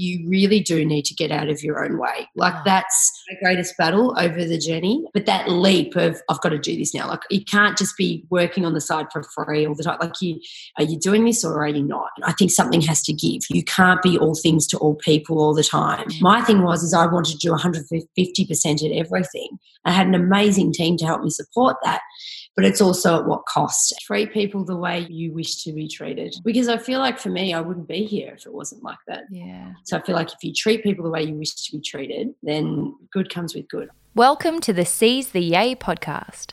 you really do need to get out of your own way. Like oh. that's the greatest battle over the journey. But that leap of I've got to do this now. Like you can't just be working on the side for free all the time. Like you are you doing this or are you not? I think something has to give. You can't be all things to all people all the time. Mm. My thing was is I wanted to do 150% at everything. I had an amazing team to help me support that but it's also at what cost. Treat people the way you wish to be treated. Because I feel like for me, I wouldn't be here if it wasn't like that. Yeah. So I feel like if you treat people the way you wish to be treated, then good comes with good. Welcome to the Seize the Yay podcast.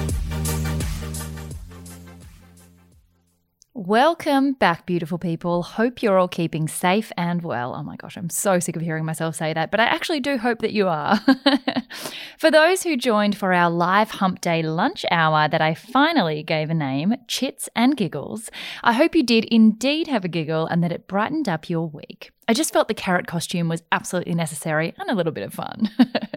Welcome back, beautiful people. Hope you're all keeping safe and well. Oh my gosh, I'm so sick of hearing myself say that, but I actually do hope that you are. for those who joined for our live hump day lunch hour that I finally gave a name, Chits and Giggles, I hope you did indeed have a giggle and that it brightened up your week. I just felt the carrot costume was absolutely necessary and a little bit of fun.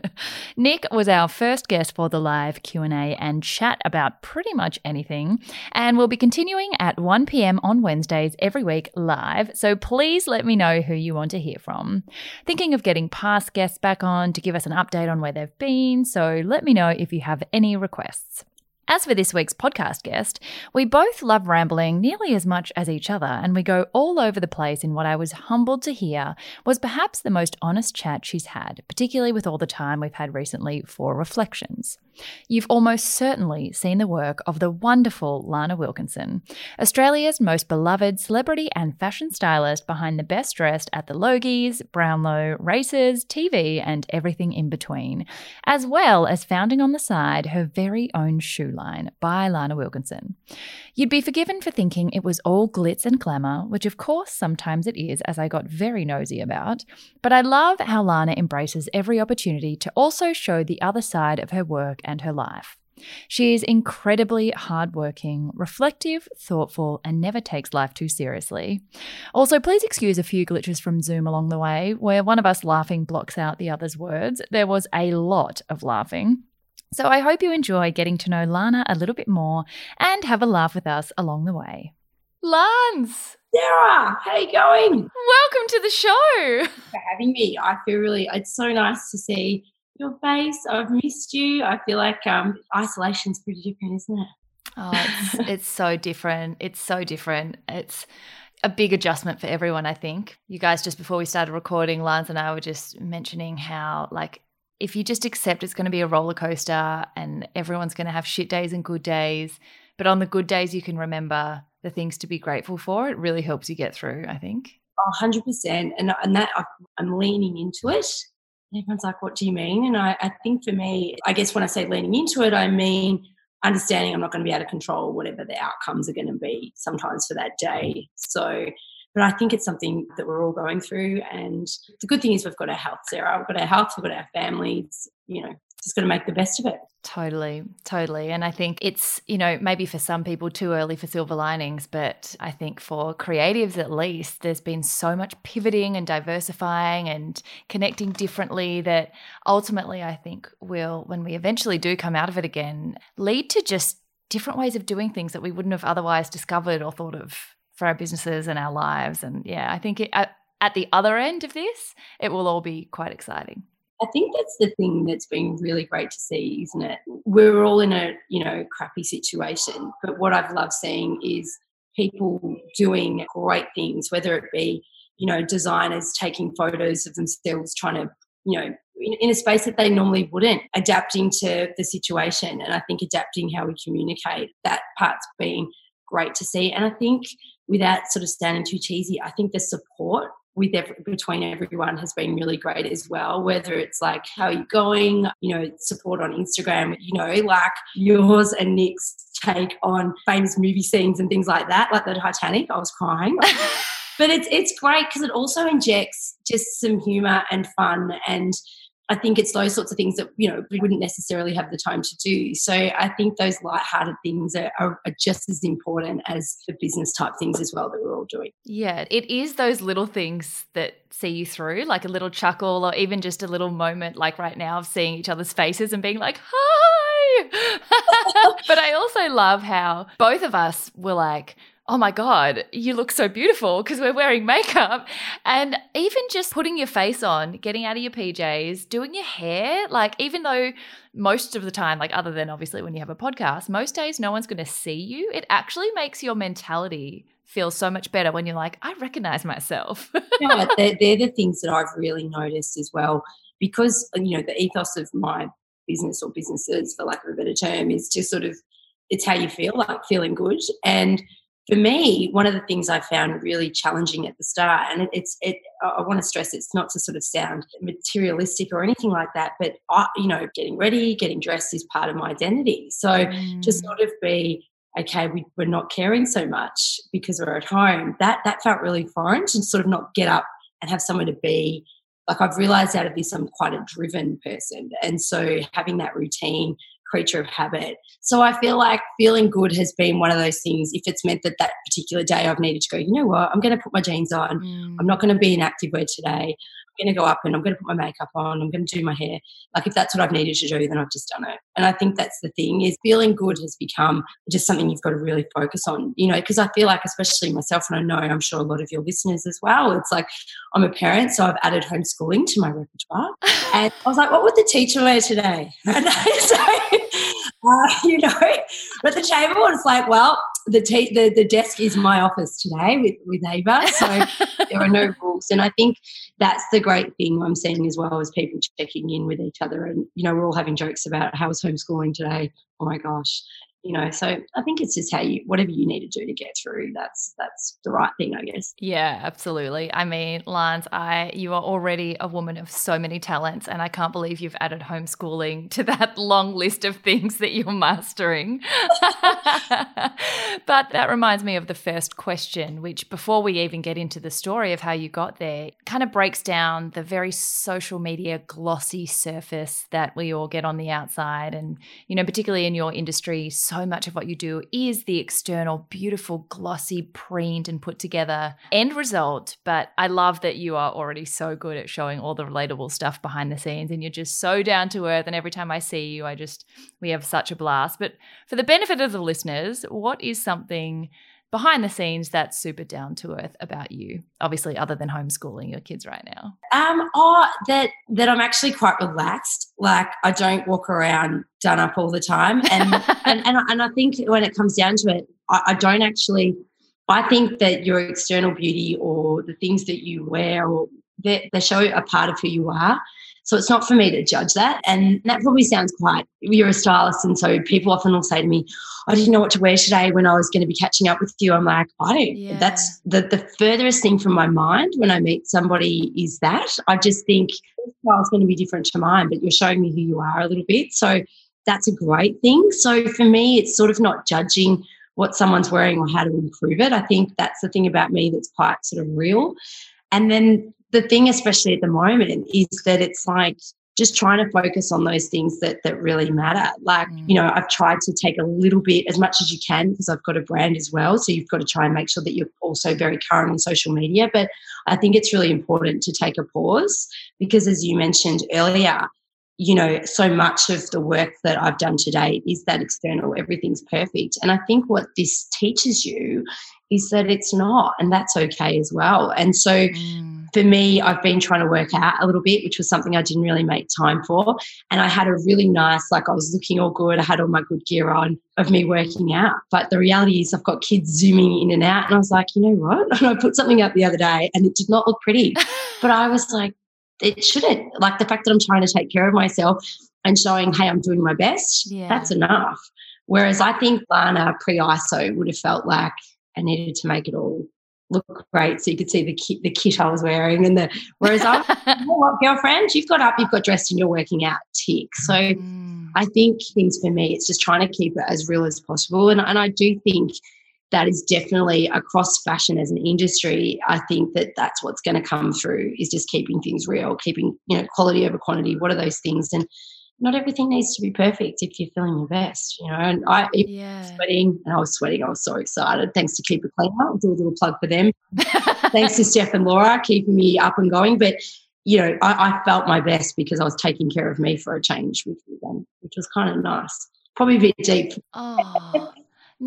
Nick was our first guest for the live Q&A and chat about pretty much anything, and we'll be continuing at 1 p.m. on Wednesdays every week live, so please let me know who you want to hear from. Thinking of getting past guests back on to give us an update on where they've been, so let me know if you have any requests. As for this week's podcast guest, we both love rambling nearly as much as each other, and we go all over the place in what I was humbled to hear was perhaps the most honest chat she's had, particularly with all the time we've had recently for reflections. You've almost certainly seen the work of the wonderful Lana Wilkinson, Australia's most beloved celebrity and fashion stylist behind the best dressed at the Logies, Brownlow, races, TV, and everything in between, as well as founding on the side her very own shoe line by Lana Wilkinson. You'd be forgiven for thinking it was all glitz and glamour, which of course sometimes it is, as I got very nosy about, but I love how Lana embraces every opportunity to also show the other side of her work and her life. She is incredibly hardworking, reflective, thoughtful, and never takes life too seriously. Also, please excuse a few glitches from Zoom along the way, where one of us laughing blocks out the other's words. There was a lot of laughing. So I hope you enjoy getting to know Lana a little bit more and have a laugh with us along the way. Lance! Sarah, how you going? Welcome to the show. For having me. I feel really, it's so nice to see your face. I've missed you. I feel like um, isolation's pretty different, isn't it? Oh, it's, it's so different. It's so different. It's a big adjustment for everyone, I think. You guys, just before we started recording, Lance and I were just mentioning how, like, if you just accept it's going to be a roller coaster and everyone's going to have shit days and good days, but on the good days, you can remember the things to be grateful for, it really helps you get through, I think. Oh, 100%. And, and that I'm leaning into it. Everyone's like, what do you mean? And I, I think for me, I guess when I say leaning into it, I mean understanding I'm not going to be able to control whatever the outcomes are going to be sometimes for that day. So but I think it's something that we're all going through. And the good thing is we've got our health, Sarah. We've got our health, we've got our families, you know, just to make the best of it. Totally, totally. And I think it's, you know, maybe for some people too early for silver linings, but I think for creatives at least, there's been so much pivoting and diversifying and connecting differently that ultimately I think will, when we eventually do come out of it again, lead to just different ways of doing things that we wouldn't have otherwise discovered or thought of for our businesses and our lives. And yeah, I think it, at the other end of this, it will all be quite exciting. I think that's the thing that's been really great to see, isn't it? We're all in a, you know, crappy situation, but what I've loved seeing is people doing great things, whether it be, you know, designers taking photos of themselves trying to, you know, in, a space that they normally wouldn't, adapting to the situation. And I think adapting how we communicate, that part's been great to see. And I think without sort of standing too cheesy, I think the support with every, between everyone has been really great as well. Whether it's like how are you going, you know, support on Instagram, you know, like yours and Nick's take on famous movie scenes and things like that, like the Titanic. I was crying. but it's it's great because it also injects just some humor and fun and I think it's those sorts of things that you know we wouldn't necessarily have the time to do. So I think those light-hearted things are, are, are, just as important as the business type things as well that we're all doing. Yeah, it is those little things that see you through, like a little chuckle or even just a little moment, like right now, of seeing each other's faces and being like, "Hi." but I also love how both of us were like oh my God, you look so beautiful because we're wearing makeup. And even just putting your face on, getting out of your PJs, doing your hair, like even though most of the time, like other than obviously when you have a podcast, most days no one's going to see you, it actually makes your mentality feel so much better when you're like, I recognize myself. know, they're, they're the things that I've really noticed as well because, uh, you know, the ethos of my business or businesses, for lack of a better term, is just sort of it's how you feel like feeling good and for me, one of the things I found really challenging at the start, and it's it, I want to stress it's not to sort of sound materialistic or anything like that, but I, you know, getting ready, getting dressed is part of my identity. So mm. to sort of be okay, we, we're not caring so much because we're at home. That that felt really foreign to sort of not get up and have somewhere to be. Like I've realized out of this, I'm quite a driven person, and so having that routine creature of habit. So I feel like feeling good has been one of those things. If it's meant that that particular day I've needed to go, you know what, I'm going to put my jeans on. Mm. I'm not going to be in activewear today. I'm going to go up and I'm going to put my makeup on. I'm going to do my hair. Like if that's what I've needed to do, then I've just done it. And I think that's the thing is feeling good has become just something you've got to really focus on, you know, because I feel like, especially myself, and I know I'm sure a lot of your listeners as well, it's like I'm a parent, so I've added homeschooling to my repertoire. and I was like, what would the teacher wear today? So, uh, you know, but the chamber was like, well, the, te- the the desk is my office today with with Ava, so there are no rules. And I think that's the great thing I'm seeing as well as people checking in with each other. And you know, we're all having jokes about how was homeschooling today. Oh my gosh, you know so i think it's just how you whatever you need to do to get through that's that's the right thing i guess. Yeah absolutely. I mean lance i you are already a woman of so many talents and i can't believe you've added homeschooling to that long list of things that you're mastering. But that reminds me of the first question which before we even get into the story of how you got there kind of breaks down the very social media glossy surface that we all get on the outside and you know particularly in your industry so so much of what you do is the external, beautiful, glossy, preened, and put together end result. But I love that you are already so good at showing all the relatable stuff behind the scenes and you're just so down to earth. And every time I see you, I just, we have such a blast. But for the benefit of the listeners, what is something behind the scenes that's super down to earth about you obviously other than homeschooling your kids right now? Um oh that that i'm actually quite relaxed. Like i don't walk around done up all the time. And and, and, and, i think when it comes down to it I, I don't actually i think that your external beauty or the things that you wear or they, they show a part of who you are so it's not for me to judge that. And that probably sounds quite, you're a stylist. And so people often will say to me, I didn't know what to wear today when I was going to be catching up with you. I'm like, I don't. Yeah. That's the, the furthest thing from my mind when I meet somebody is that. I just think style's going to be different to mine, but you're showing me who you are a little bit. So that's a great thing. So for me, it's sort of not judging what someone's wearing or how to improve it. I think that's the thing about me that's quite sort of real. And then the thing, especially at the moment, is that it's like just trying to focus on those things that that really matter. Like, mm. you know, I've tried to take a little bit as much as you can because I've got a brand as well. So you've got to try and make sure that you're also very current on social media. But I think it's really important to take a pause because as you mentioned earlier, you know, so much of the work that I've done today is that external, everything's perfect. And I think what this teaches you is that it's not, and that's okay as well. And so mm. For me, I've been trying to work out a little bit, which was something I didn't really make time for. And I had a really nice, like I was looking all good, I had all my good gear on of me working out. But the reality is, I've got kids zooming in and out. And I was like, you know what? And I put something up the other day and it did not look pretty. but I was like, it shouldn't. Like the fact that I'm trying to take care of myself and showing, hey, I'm doing my best, yeah. that's enough. Whereas I think Lana pre ISO would have felt like I needed to make it all look great. So you could see the kit, the kit I was wearing, and the whereas I, you know what, girlfriend, you've got up, you've got dressed, and you're working out. Tick. So mm. I think things for me, it's just trying to keep it as real as possible, and and I do think that is definitely across fashion as an industry. I think that that's what's going to come through is just keeping things real, keeping you know quality over quantity. What are those things? And not everything needs to be perfect if you're feeling your best, you know. And I yeah. sweating, and I was sweating. I was so excited. Thanks to Keep It Cleaner. I'll do a little plug for them. Thanks to Steph and Laura keeping me up and going. But you know, I, I, felt my best because I was taking care of me for a change, which was, which was kind of nice. Probably a bit deep. Oh.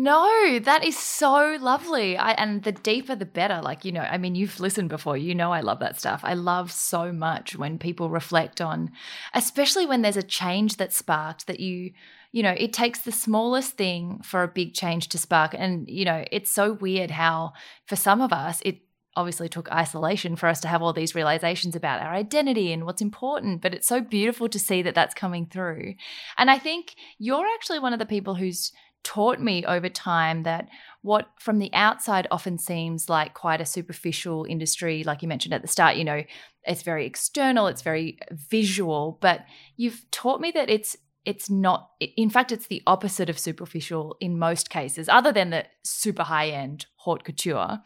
No, that is so lovely. I, and the deeper, the better. Like, you know, I mean, you've listened before. You know, I love that stuff. I love so much when people reflect on, especially when there's a change that sparked that you, you know, it takes the smallest thing for a big change to spark. And, you know, it's so weird how for some of us, it obviously took isolation for us to have all these realizations about our identity and what's important but it's so beautiful to see that that's coming through and i think you're actually one of the people who's taught me over time that what from the outside often seems like quite a superficial industry, like you mentioned at the start, you know, it's very external, it's very visual, but you've taught me that it's it's not in fact it's the opposite of superficial in most cases other than the super high end haute couture.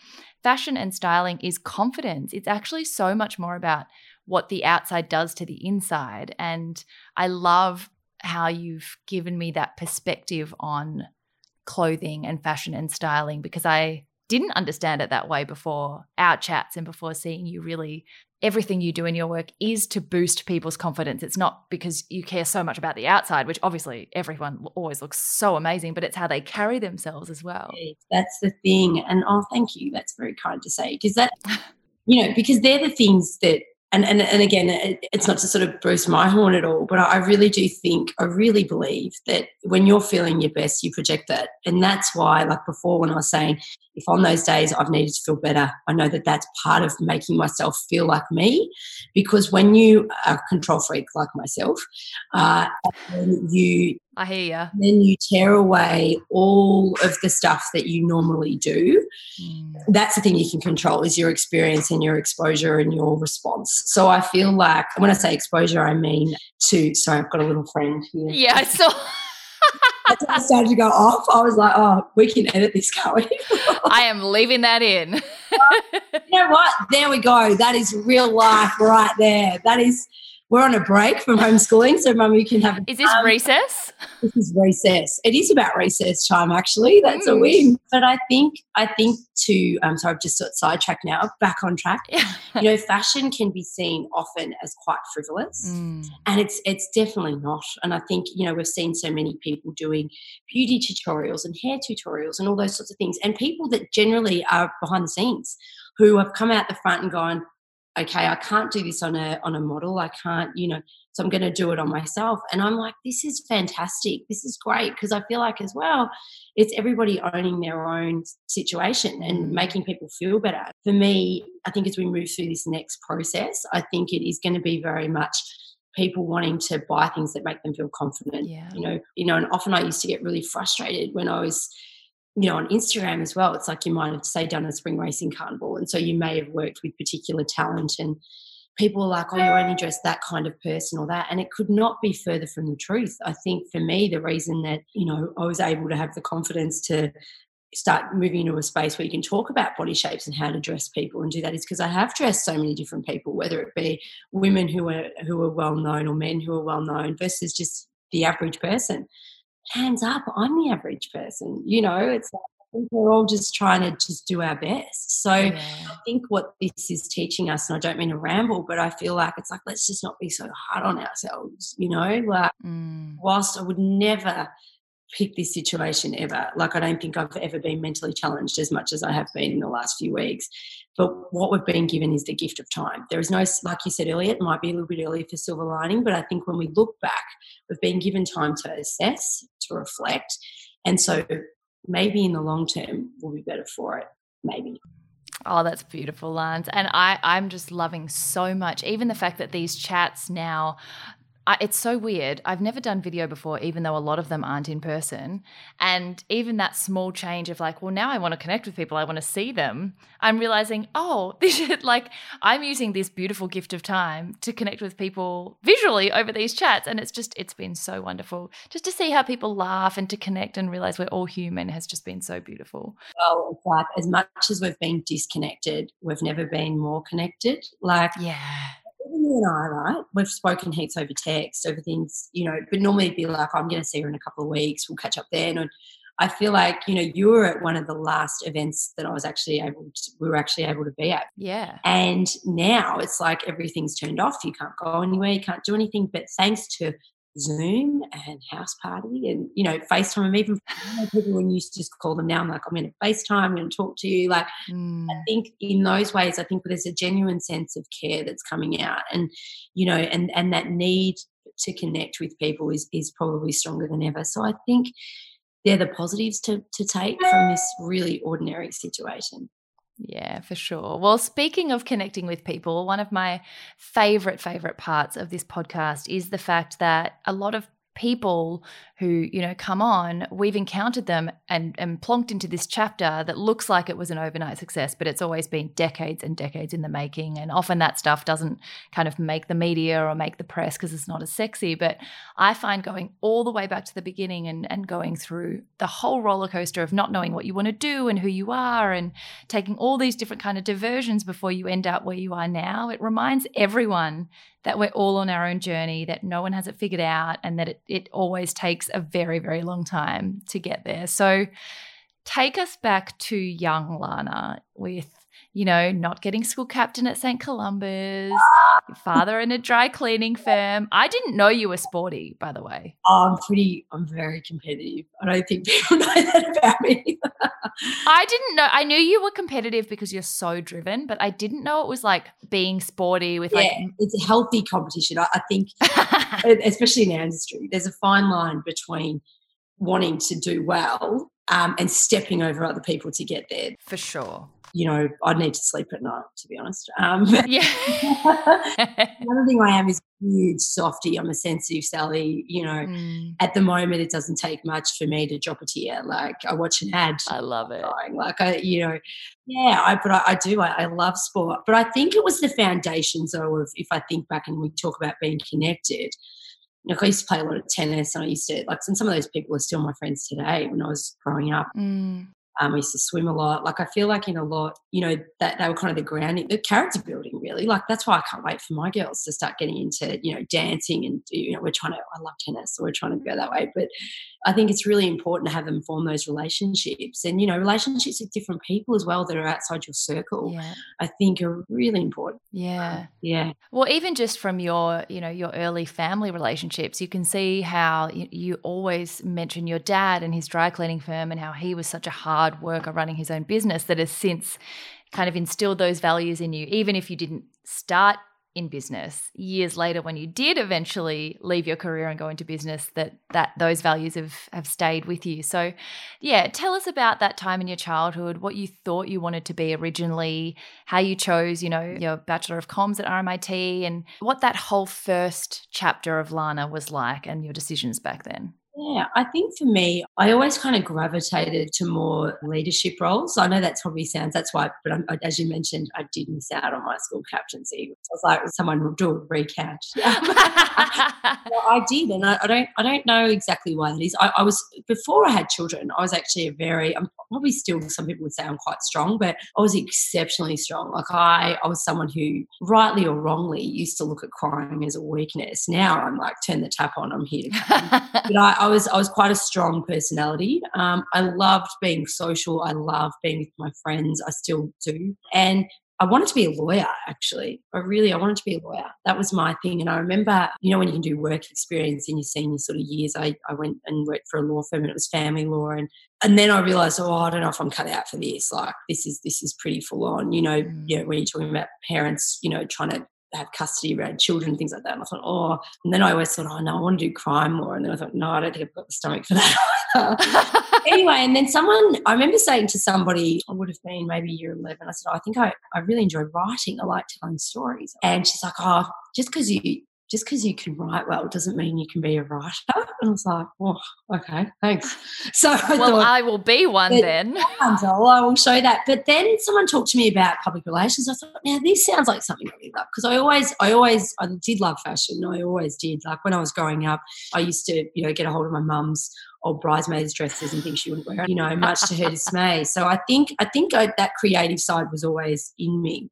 Fashion and styling is confidence. It's actually so much more about what the outside does to the inside and i love how you've given me that perspective on clothing and fashion and styling because I didn't understand it that way before our chats and before seeing you really everything you do in your work is to boost people's confidence. It's not because you care so much about the outside, which obviously everyone always looks so amazing, but it's how they carry themselves as well. That's the thing. And oh, thank you. That's very kind to say because that, you know, because they're the things that and, and, and again, it's not to sort of boost my horn at all, but I really do think, I really believe that when you're feeling your best, you project that. And that's why, like before, when I was saying, if on those days I've needed to feel better, I know that that's part of making myself feel like me. Because when you are a control freak like myself, uh, you I hear you. Then you tear away all of the stuff that you normally do. Mm. That's the thing you can control is your experience and your exposure and your response. So I feel like when I say exposure, I mean to. Sorry, I've got a little friend here. Yeah, I saw. I started to go off. I was like, oh, we can edit this, can't we? I am leaving that in. you know what? There we go. That is real life right there. That is we're on a break from homeschooling, so mum, you can have. Is this um, recess? This is recess. It is about recess time, actually. That's mm. a win. But I think I think to um, so I've just sort of sidetracked now, back on track. Yeah. you know, fashion can be seen often as quite frivolous, mm. and it's it's definitely not. And I think you know we've seen so many people doing beauty tutorials and hair tutorials and all those sorts of things, and people that generally are behind the scenes who have come out the front and gone, okay, I can't do this on a on a model. I can't, you know, so I'm going to do it on myself. And I'm like, this is fantastic. This is great because I feel like as well, it's everybody owning their own situation and mm. making people feel better. For me, I think as we move through this next process, I think it is going to be very much people wanting to buy things that make them feel confident. Yeah. You know, you know, and often I used to get really frustrated when I was you know, on Instagram as well, it's like you might have, say, done a spring racing carnival. And so you may have worked with particular talent and people are like, oh, you're only dressed that kind of person or that. And it could not be further from the truth. I think for me, the reason that, you know, I was able to have the confidence to start moving into a space where you can talk about body shapes and how to dress people and do that is because I have dressed so many different people, whether it be women who are who are well known or men who are well known versus just the average person hands up, I'm the average person. You know, it's like I think we're all just trying to just do our best. So yeah. I think what this is teaching us, and I don't mean to ramble, but I feel like it's like let's just not be so hard on ourselves. You know, like mm. whilst I would never pick this situation ever. Like, I don't think I've ever been mentally challenged as much as I have been in the last few weeks. But what we've been given is the gift of time. There is no, like you said earlier, it might be a little bit early for silver lining, but I think when we look back, we've been given time to assess, to reflect. And so maybe in the long term, we'll be better for it. Maybe. Oh, that's beautiful, Lance. And I, I'm just loving so much, even the fact that these chats now I, it's so weird. I've never done video before, even though a lot of them aren't in person. And even that small change of like, well, now I want to connect with people, I want to see them. I'm realizing, oh, this is like, I'm using this beautiful gift of time to connect with people visually over these chats. And it's just, it's been so wonderful just to see how people laugh and to connect and realize we're all human has just been so beautiful. Well, it's like as much as we've been disconnected, we've never been more connected. Like, yeah you and I, right? We've spoken heaps over text, over things, you know, but normally it'd be like, oh, I'm going to see her in a couple of weeks. We'll catch up then. And I feel like, you know, you were at one of the last events that I was actually able to, we were actually able to be at. Yeah. And now it's like everything's turned off. You can't go anywhere. You can't do anything. But thanks to Zoom and House Party and you know FaceTime. And even people when you used to just call them now, I'm like, I'm going to FaceTime. I'm going to talk to you. Like, mm. I think in those ways, I think there's a genuine sense of care that's coming out, and you know, and and that need to connect with people is is probably stronger than ever. So I think they're the positives to to take from this really ordinary situation. Yeah, for sure. Well, speaking of connecting with people, one of my favorite, favorite parts of this podcast is the fact that a lot of people who you know come on we've encountered them and and plonked into this chapter that looks like it was an overnight success but it's always been decades and decades in the making. And often that stuff doesn't kind of make the media or make the press because it's not as sexy. But i find going all the way back to the beginning and and going through the whole roller coaster of not knowing what you want to do and who you are and taking all these different kind of diversions before you end up where you are now it reminds everyone that we're all on our own journey, that no one has it figured out, and that it, it always takes a very, very long time to get there. So take us back to young Lana with you know, not getting school captain at St. Columba's, father in a dry cleaning firm. I didn't know you were sporty, by the way. Oh, I'm pretty, I'm very competitive. I don't think people know that about me. I didn't know. I knew you were competitive because you're so driven, but I didn't know it was like being sporty with yeah, like. It's a healthy competition. I, I think, especially in our industry, there's a fine line between wanting to do well um, and stepping over other people to get there. For sure you know, I'd need to sleep at night, to be honest. Um, yeah. another thing I am is huge softy. I'm a sensitive Sally. You know, mm. at the moment, it doesn't take much for me to drop a tear. Like I watch an ad. I love it. Crying. Like I, you know, yeah, I, but I, I do. I, I, love sport. But I think it was the foundations, though, of if I think back and we talk about being connected. Like I used to play a lot of tennis, and I used to like, and some of those people are still my friends today. When I was growing up, mm. Um, I used to swim a lot. Like I feel like in a lot, you know, that they were kind of the grounding, the character building, really. Like that's why I can't wait for my girls to start getting into, you know, dancing and you know, we're trying to. I love tennis, so we're trying to go that way. But I think it's really important to have them form those relationships, and you know, relationships with different people as well that are outside your circle. Yeah. I think are really important. Yeah, yeah. Well, even just from your, you know, your early family relationships, you can see how you, you always mention your dad and his dry cleaning firm, and how he was such a hard hard worker running his own business that has since kind of instilled those values in you, even if you didn't start in business years later when you did eventually leave your career and go into business that that those values have have stayed with you. So yeah tell us about that time in your childhood what you thought you wanted to be originally how you chose you know your bachelor of comms at RMIT and what that whole first chapter of Lana was like and your decisions back then yeah, I think for me, I always kind of gravitated to more leadership roles. I know that probably sounds that's why, but I'm, as you mentioned, I did miss out on my school captaincy. I was like, someone will do a recount. well, I did, and I, I, don't, I don't know exactly why that is. I, I, was before I had children. I was actually a very, I'm probably still. Some people would say I'm quite strong, but I was exceptionally strong. Like I, I was someone who, rightly or wrongly, used to look at crying as a weakness. Now I'm like, turn the tap on. I'm here. but I, I was I was quite a strong personality. Um, I loved being social. I loved being with my friends. I still do. And I wanted to be a lawyer, actually. I really, I wanted to be a lawyer. That was my thing. And I remember, you know, when you can do work experience in your senior sort of years, I, I went and worked for a law firm and it was family law. And, and then I realized, oh, I don't know if I'm cut out for this. Like, this is, this is pretty full on, you know, mm. you know, when you're talking about parents, you know, trying to have custody around children, things like that. And I thought, oh, and then I always thought, oh no, I want to do crime more. And then I thought, no, I don't think I've got the stomach for that. anyway, and then someone, I remember saying to somebody, I would have been maybe year 11, I said, oh, I think I, I really enjoy writing. I like telling stories. And she's like, oh, just because you just because you can write well doesn't mean you can be a writer. And I was like, oh, okay, thanks. So I well, thought, I will be one then. I will show that. But then someone talked to me about public relations. I thought, now this sounds like something I really love because I always, I always, I did love fashion. I always did. Like when I was growing up, I used to, you know, get a hold of my mum's old bridesmaids dresses and things she wouldn't wear, you know, much to her dismay. So I think I think I, that creative side was always in me.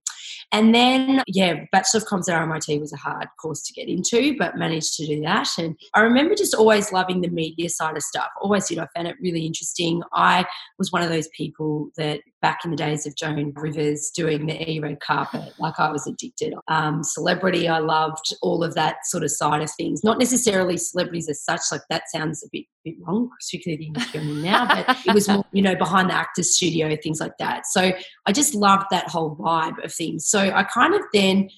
And then, yeah, Bachelor of Comms at RMIT was a hard course to get into, but managed to do that. And I remember just always loving the media side of stuff. Always did. I found it really interesting. I was one of those people that back in the days of Joan Rivers doing the E red carpet, like I was addicted. Um, celebrity, I loved all of that sort of side of things. Not necessarily celebrities as such, like that sounds a bit, bit wrong, particularly in industry now, but it was more, you know, behind the actor's studio, things like that. So I just loved that whole vibe of things. So I kind of then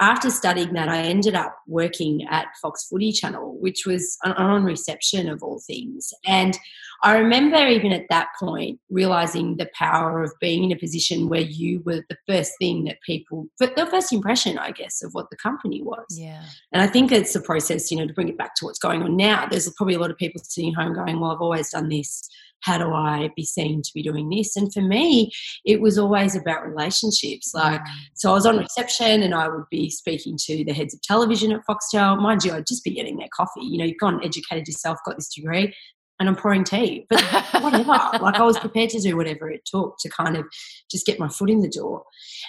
after studying that, I ended up working at Fox Footy Channel, which was on reception of all things. And I remember even at that point realizing the power of being in a position where you were the first thing that people, the first impression, I guess, of what the company was. Yeah. And I think it's a process, you know, to bring it back to what's going on now. There's probably a lot of people sitting home going, well, I've always done this how do I be seen to be doing this? And for me, it was always about relationships. Like, mm. so I was on reception and I would be speaking to the heads of television at Foxtel. Mind you, I'd just be getting their coffee. You know, you've gone educated yourself, got this degree and I'm pouring tea. But whatever. like I was prepared to do whatever it took to kind of just get my foot in the door.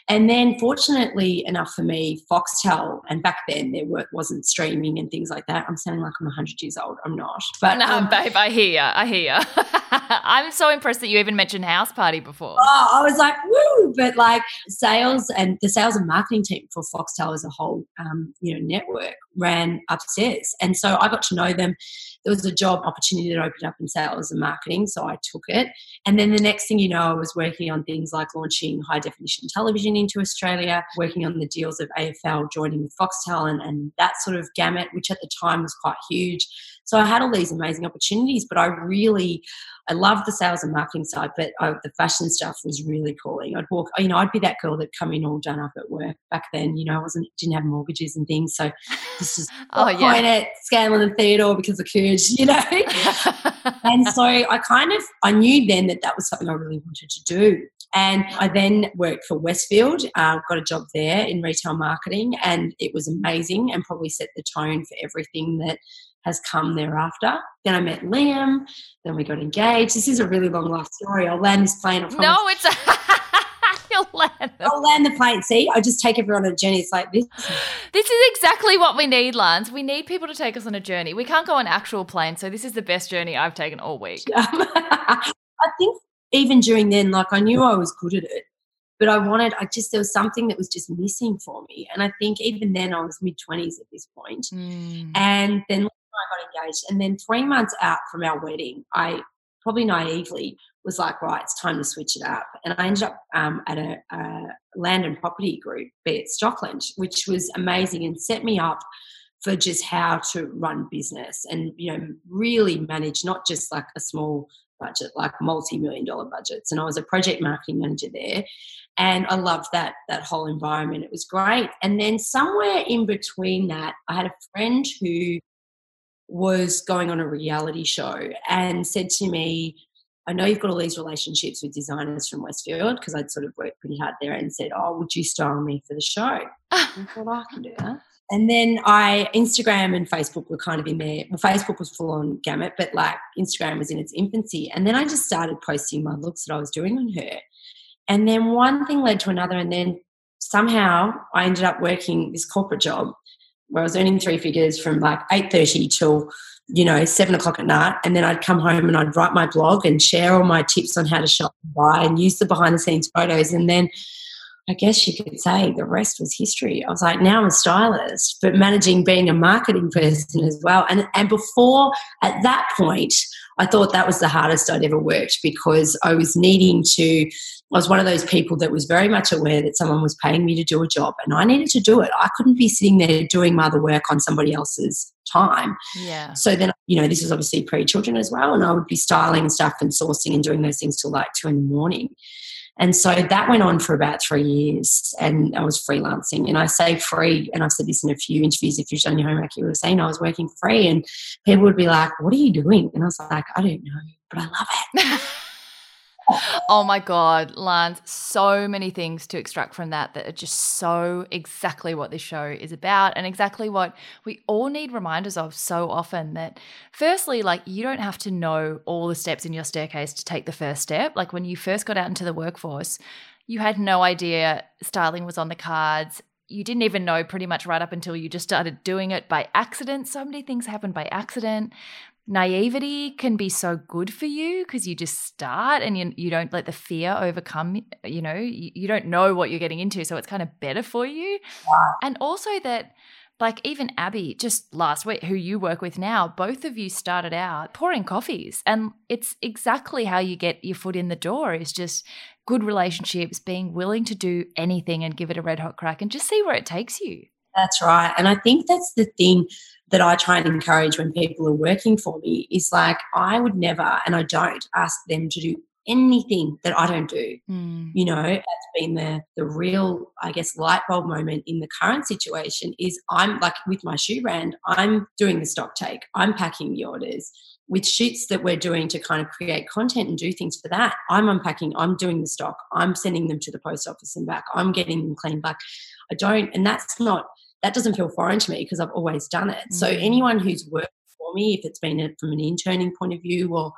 And then fortunately enough for me, Foxtel, and back then there work wasn't streaming and things like that. I'm sounding like I'm 100 years old. I'm not. But no, um, babe, I hear you. I hear you. I'm so impressed that you even mentioned House Party before. Oh, I was like, woo! But like sales and the sales and marketing team for Foxtel as a whole, um, you know, network ran upstairs. And so I got to know them. There was a job opportunity that opened up in sales and marketing, so I took it. And then the next thing you know, I was working on things like launching high definition television into Australia, working on the deals of AFL joining with Foxtel and, and that sort of gamut, which at the time was quite huge. So I had all these amazing opportunities, but I really, I loved the sales and marketing side, but I, the fashion stuff was really calling. I'd walk, you know, I'd be that girl that come in all done up at work back then. You know, I wasn't didn't have mortgages and things, so this is oh yeah, at Scanlan and Theodore because of Courage, you know. and so I kind of I knew then that that was something I really wanted to do. And I then worked for Westfield, uh, got a job there in retail marketing, and it was amazing and probably set the tone for everything that has come thereafter. Then I met Liam, then we got engaged. This is a really long life story. I'll land this plane. No, it's. You'll land. I'll land the plane. See, I just take everyone on a journey. It's like this. This is exactly what we need, Lance. We need people to take us on a journey. We can't go on actual plane, so this is the best journey I've taken all week. I think even during then, like I knew I was good at it, but I wanted, I just, there was something that was just missing for me. And I think even then I was mid 20s at this point. Mm. And then I got engaged. And then three months out from our wedding, I probably naively was like, right, it's time to switch it up. And I ended up um, at a, a, land and property group, be it Stockland, which was amazing and set me up for just how to run business and, you know, really manage not just like a small budget, like multi-million dollar budgets. And I was a project marketing manager there. And I loved that that whole environment. It was great. And then somewhere in between that, I had a friend who was going on a reality show and said to me, I know you've got all these relationships with designers from Westfield because I'd sort of worked pretty hard there and said, Oh, would you style me for the show? I thought, I can do that. And then I, Instagram and Facebook were kind of in there. Well, Facebook was full on gamut, but like Instagram was in its infancy. And then I just started posting my looks that I was doing on her. And then one thing led to another. And then somehow I ended up working this corporate job where I was earning three figures from like 8.30 till, you know, seven o'clock at night. And then I'd come home and I'd write my blog and share all my tips on how to shop and buy and use the behind the scenes photos. And then I guess you could say the rest was history. I was like, now I'm a stylist, but managing being a marketing person as well. And and before at that point, I thought that was the hardest I'd ever worked because I was needing to, I was one of those people that was very much aware that someone was paying me to do a job and I needed to do it. I couldn't be sitting there doing mother work on somebody else's time. Yeah. So then, you know, this was obviously pre children as well. And I would be styling stuff and sourcing and doing those things till like two in the morning. And so that went on for about three years, and I was freelancing. And I say free, and I've said this in a few interviews. If you've done your homework, you were saying I was working free, and people would be like, "What are you doing?" And I was like, "I don't know, but I love it." oh my God, Lance, so many things to extract from that that are just so exactly what this show is about and exactly what we all need reminders of so often that, firstly, like you don't have to know all the steps in your staircase to take the first step. Like when you first got out into the workforce, you had no idea styling was on the cards you didn't even know pretty much right up until you just started doing it by accident. So many things happen by accident naivety can be so good for you because you just start and you, you don't let the fear overcome you know you, you don't know what you're getting into so it's kind of better for you wow. and also that like even abby just last week who you work with now both of you started out pouring coffees and it's exactly how you get your foot in the door is just good relationships being willing to do anything and give it a red hot crack and just see where it takes you that's right and i think that's the thing that I try and encourage when people are working for me is like, I would never, and I don't ask them to do anything that I don't do. Mm. You know, that's been the the real, I guess, light bulb moment in the current situation is I'm like with my shoe brand, I'm doing the stock take, I'm packing the orders. With shoots that we're doing to kind of create content and do things for that, I'm unpacking, I'm doing the stock, I'm sending them to the post office and back, I'm getting them cleaned back. I don't, and that's not that doesn't feel foreign to me because I've always done it. Mm-hmm. So mm. anyone who's worked for me, if it's been a, from an interning point of view or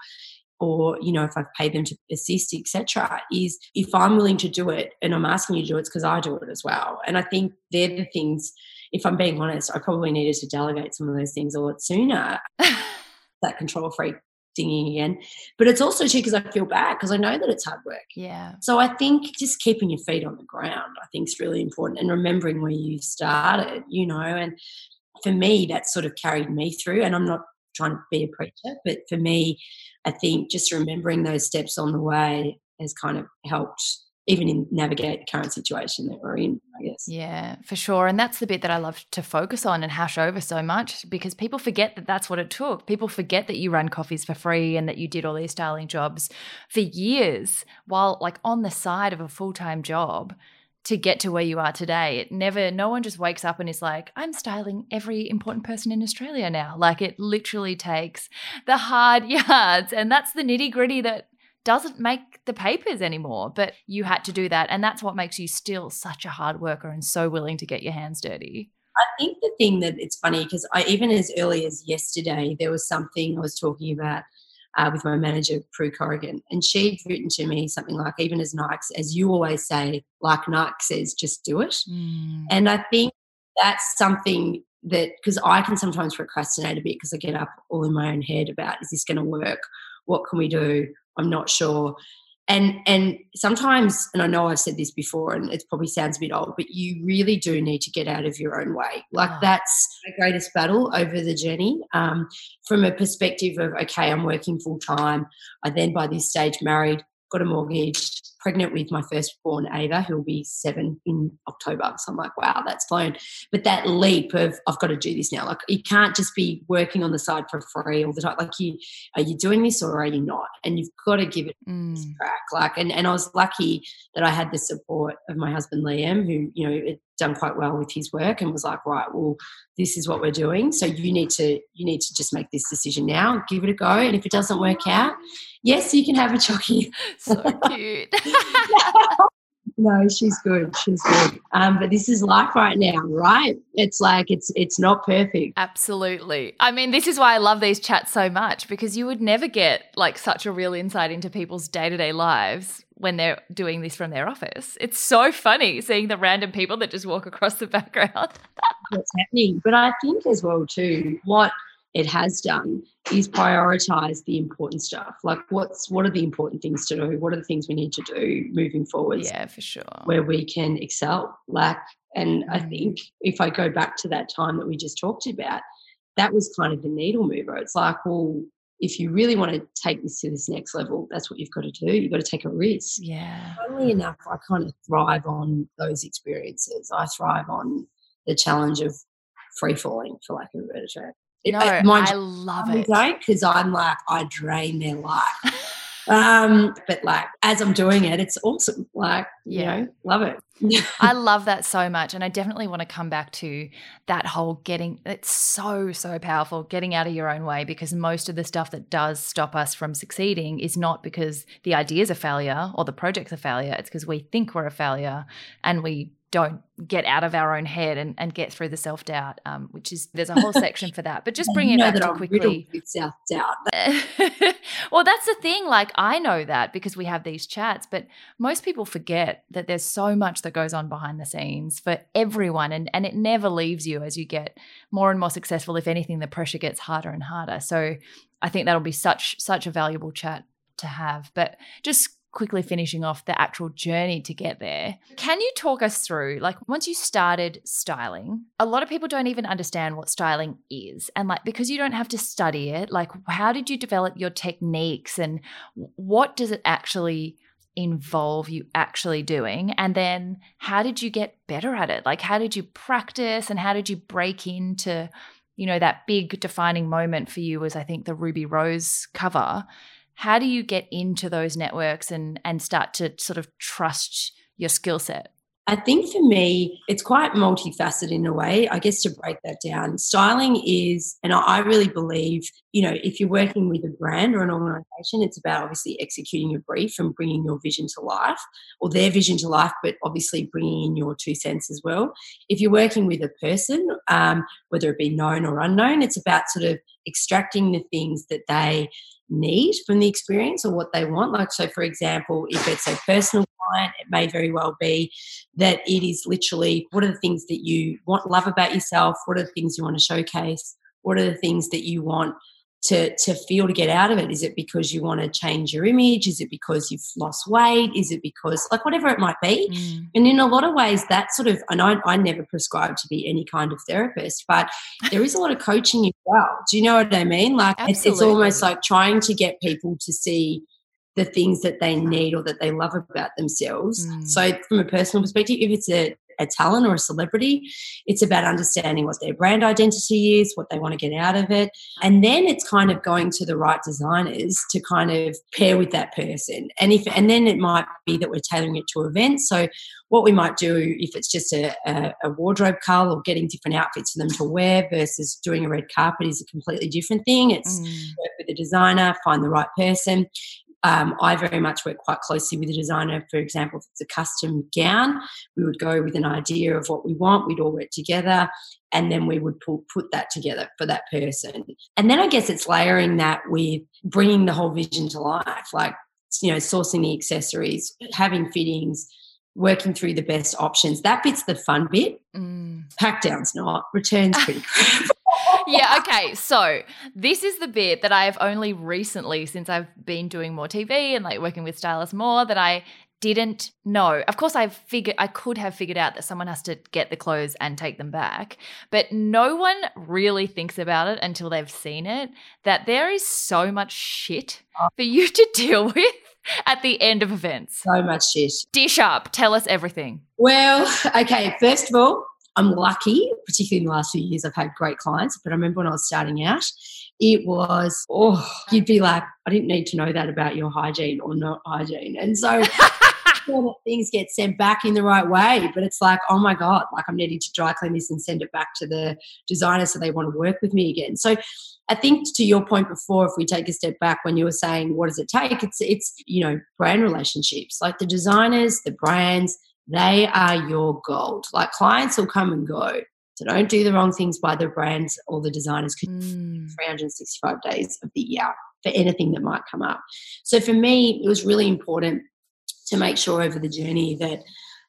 or you know if I've paid them to assist, etc., is if I'm willing to do it and I'm asking you to do it, it's because I do it as well. And I think they're the things. If I'm being honest, I probably needed to delegate some of those things a lot sooner. that control freak dinging again. But it's also too because I feel bad because I know that it's hard work. Yeah. So I think just keeping your feet on the ground, I think is really important and remembering where you started, you know, and for me that sort of carried me through and I'm not trying to be a preacher, but for me, I think just remembering those steps on the way has kind of helped even in navigate the current situation that we're in, I guess. Yeah, for sure. And that's the bit that I love to focus on and hash over so much because people forget that that's what it took. People forget that you run coffees for free and that you did all these styling jobs for years while like on the side of a full-time job to get to where you are today. It never, no one just wakes up and is like, I'm styling every important person in Australia now. Like it literally takes the hard yards. And that's the nitty gritty that doesn't make the papers anymore, but you had to do that. And that's what makes you still such a hard worker and so willing to get your hands dirty. I think the thing that it's funny because I even as early as yesterday, there was something I was talking about uh, with my manager, Prue Corrigan, and she'd written to me something like, even as Nike, as you always say, like Nike says, just do it. Mm. And I think that's something that, because I can sometimes procrastinate a bit because I get up all in my own head about, is this going to work? What can we do? I'm not sure. And and sometimes, and I know I've said this before, and it probably sounds a bit old, but you really do need to get out of your own way. Like oh. that's the greatest battle over the journey. Um, from a perspective of okay, I'm working full time. I then by this stage married, got a mortgage, pregnant with my firstborn Ava, who will be seven in October. So I'm like, wow, that's flown. But that leap of I've got to do this now. Like you can't just be working on the side for free all the time. Like you are you doing this or are you not? And you've got to give it mm. a crack. Like and, and I was lucky that I had the support of my husband Liam, who, you know, done quite well with his work and was like, right, well, this is what we're doing. So you need to you need to just make this decision now, give it a go. And if it doesn't work out, yes, you can have a chocky. So cute. no, she's good. She's good. Um, but this is life right now, right? It's like it's it's not perfect. Absolutely. I mean, this is why I love these chats so much because you would never get like such a real insight into people's day to day lives when they're doing this from their office. It's so funny seeing the random people that just walk across the background. What's happening? But I think as well too, what it has done is prioritize the important stuff. Like what's what are the important things to do? What are the things we need to do moving forward? Yeah, for sure. Where we can excel. Like and I mm. think if I go back to that time that we just talked about, that was kind of the needle mover. It's like, well, if you really want to take this to this next level, that's what you've got to do. You've got to take a risk. Yeah. Funnily enough, I kind of thrive on those experiences. I thrive on the challenge of free falling, for lack of a better term. No, I, I love it. Don't because I'm like I drain their life. Um, but like as I'm doing it, it's awesome. Like, yeah. you know, love it. I love that so much. And I definitely want to come back to that whole getting it's so, so powerful, getting out of your own way because most of the stuff that does stop us from succeeding is not because the idea is a failure or the project's a failure. It's because we think we're a failure and we don't get out of our own head and, and get through the self doubt, um, which is there's a whole section for that. But just bring it back to quickly. Self doubt. well, that's the thing. Like I know that because we have these chats, but most people forget that there's so much that goes on behind the scenes for everyone, and and it never leaves you as you get more and more successful. If anything, the pressure gets harder and harder. So I think that'll be such such a valuable chat to have. But just quickly finishing off the actual journey to get there. Can you talk us through, like, once you started styling, a lot of people don't even understand what styling is. And, like, because you don't have to study it, like, how did you develop your techniques and what does it actually involve you actually doing? And then how did you get better at it? Like, how did you practice and how did you break into, you know, that big defining moment for you was, I think, the Ruby Rose cover how do you get into those networks and and start to sort of trust your skill set I think for me, it's quite multifaceted in a way. I guess to break that down, styling is, and I really believe, you know, if you're working with a brand or an organization, it's about obviously executing your brief and bringing your vision to life or their vision to life, but obviously bringing in your two cents as well. If you're working with a person, um, whether it be known or unknown, it's about sort of extracting the things that they need from the experience or what they want. Like, so for example, if it's a personal client, it may very well be that it is literally what are the things that you want, love about yourself? What are the things you want to showcase? What are the things that you want to, to feel to get out of it? Is it because you want to change your image? Is it because you've lost weight? Is it because, like, whatever it might be? Mm. And in a lot of ways, that sort of, and I, I never prescribe to be any kind of therapist, but there is a lot of coaching as well. Do you know what I mean? Like, it's, it's almost like trying to get people to see the things that they need or that they love about themselves. Mm. So, from a personal perspective, if it's a a talent or a celebrity. It's about understanding what their brand identity is, what they want to get out of it. And then it's kind of going to the right designers to kind of pair with that person. And if and then it might be that we're tailoring it to events. So what we might do if it's just a, a, a wardrobe cull or getting different outfits for them to wear versus doing a red carpet is a completely different thing. It's mm. work with a designer, find the right person. Um, I very much work quite closely with the designer. For example, if it's a custom gown, we would go with an idea of what we want. We'd all work together, and then we would pull, put that together for that person. And then I guess it's layering that with bringing the whole vision to life, like you know, sourcing the accessories, having fittings, working through the best options. That bit's the fun bit. Mm. Pack down's not. Returns pretty crap yeah, okay. So this is the bit that I have only recently, since I've been doing more TV and like working with stylists more, that I didn't know. Of course, I figured I could have figured out that someone has to get the clothes and take them back, but no one really thinks about it until they've seen it. That there is so much shit oh. for you to deal with at the end of events. So much shit. Dish up. Tell us everything. Well, okay. First of all, I'm lucky, particularly in the last few years, I've had great clients. But I remember when I was starting out, it was, oh, you'd be like, I didn't need to know that about your hygiene or not hygiene. And so things get sent back in the right way. But it's like, oh my God, like I'm needing to dry clean this and send it back to the designer so they want to work with me again. So I think to your point before, if we take a step back when you were saying what does it take, it's it's you know brand relationships, like the designers, the brands, they are your gold. Like clients will come and go. So don't do the wrong things by the brands or the designers mm. 365 days of the year for anything that might come up. So for me, it was really important to make sure over the journey that,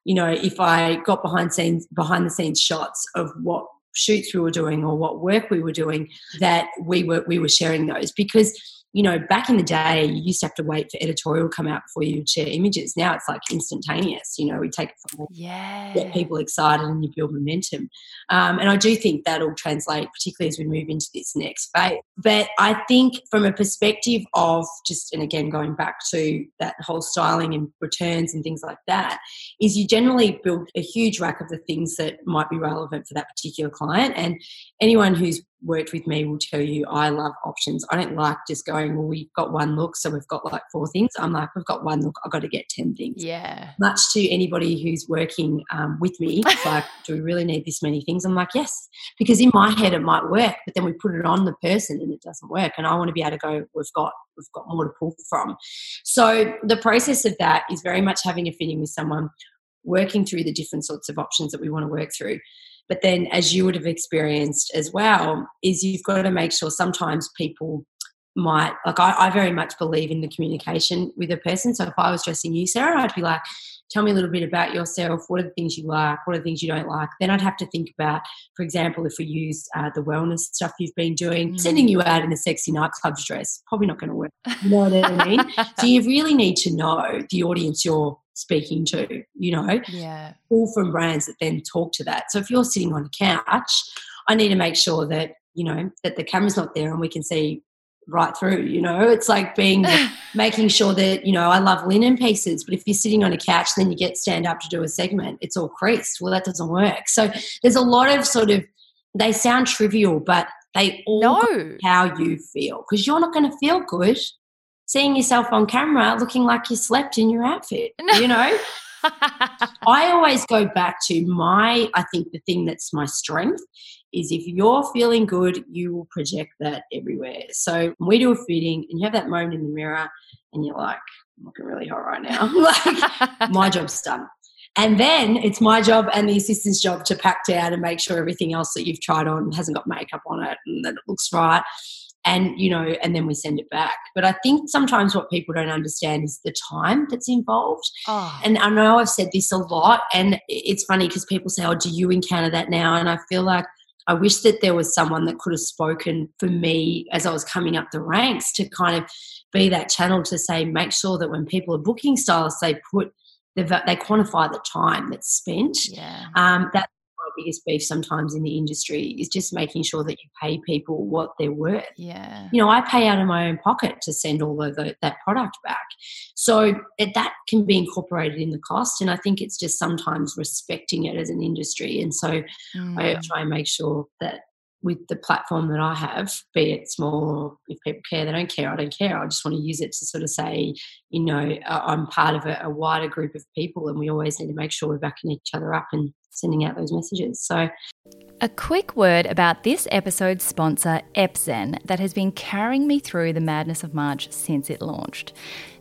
you know, if I got behind scenes behind the scenes shots of what shoots we were doing or what work we were doing, that we were we were sharing those because you know, back in the day, you used to have to wait for editorial to come out before you would share images. Now it's like instantaneous. You know, we take it from yeah. get people excited and you build momentum. Um, and I do think that'll translate, particularly as we move into this next phase. But I think from a perspective of just, and again, going back to that whole styling and returns and things like that, is you generally build a huge rack of the things that might be relevant for that particular client. And anyone who's worked with me will tell you I love options. I don't like just going, well, we've got one look, so we've got like four things. I'm like, we've got one look, I've got to get 10 things. Yeah. Much to anybody who's working um, with me, like, do we really need this many things? I'm like, yes, because in my head it might work, but then we put it on the person and it doesn't work. And I want to be able to go, we've got we've got more to pull from. So the process of that is very much having a fitting with someone, working through the different sorts of options that we want to work through. But then, as you would have experienced as well, is you've got to make sure sometimes people might, like, I, I very much believe in the communication with a person. So if I was dressing you, Sarah, I'd be like, tell me a little bit about yourself. What are the things you like? What are the things you don't like? Then I'd have to think about, for example, if we use uh, the wellness stuff you've been doing, mm. sending you out in a sexy nightclub dress, probably not going to work. You know what I mean? so you really need to know the audience you're speaking to, you know? Yeah. All from brands that then talk to that. So if you're sitting on a couch, I need to make sure that, you know, that the camera's not there and we can see right through, you know? It's like being making sure that, you know, I love linen pieces, but if you're sitting on a couch, then you get stand up to do a segment, it's all creased. Well, that doesn't work. So there's a lot of sort of they sound trivial, but they all no. how you feel. Because you're not going to feel good seeing yourself on camera looking like you slept in your outfit, no. you know? I always go back to my, I think the thing that's my strength is if you're feeling good, you will project that everywhere. So we do a fitting and you have that moment in the mirror and you're like, I'm looking really hot right now. like, my job's done. And then it's my job and the assistant's job to pack down and make sure everything else that you've tried on hasn't got makeup on it and that it looks right. And, you know, and then we send it back. But I think sometimes what people don't understand is the time that's involved. Oh. And I know I've said this a lot, and it's funny because people say, Oh, do you encounter that now? And I feel like I wish that there was someone that could have spoken for me as I was coming up the ranks to kind of be that channel to say, make sure that when people are booking stylists, they put the, they quantify the time that's spent. Yeah. Um, that biggest beef sometimes in the industry is just making sure that you pay people what they're worth. Yeah. You know, I pay out of my own pocket to send all of the, that product back. So it, that can be incorporated in the cost. And I think it's just sometimes respecting it as an industry. And so mm. I try and make sure that with the platform that I have, be it small, if people care, they don't care, I don't care. I just want to use it to sort of say, you know, I'm part of a, a wider group of people and we always need to make sure we're backing each other up and sending out those messages. So, a quick word about this episode's sponsor, Epzen, that has been carrying me through the madness of March since it launched.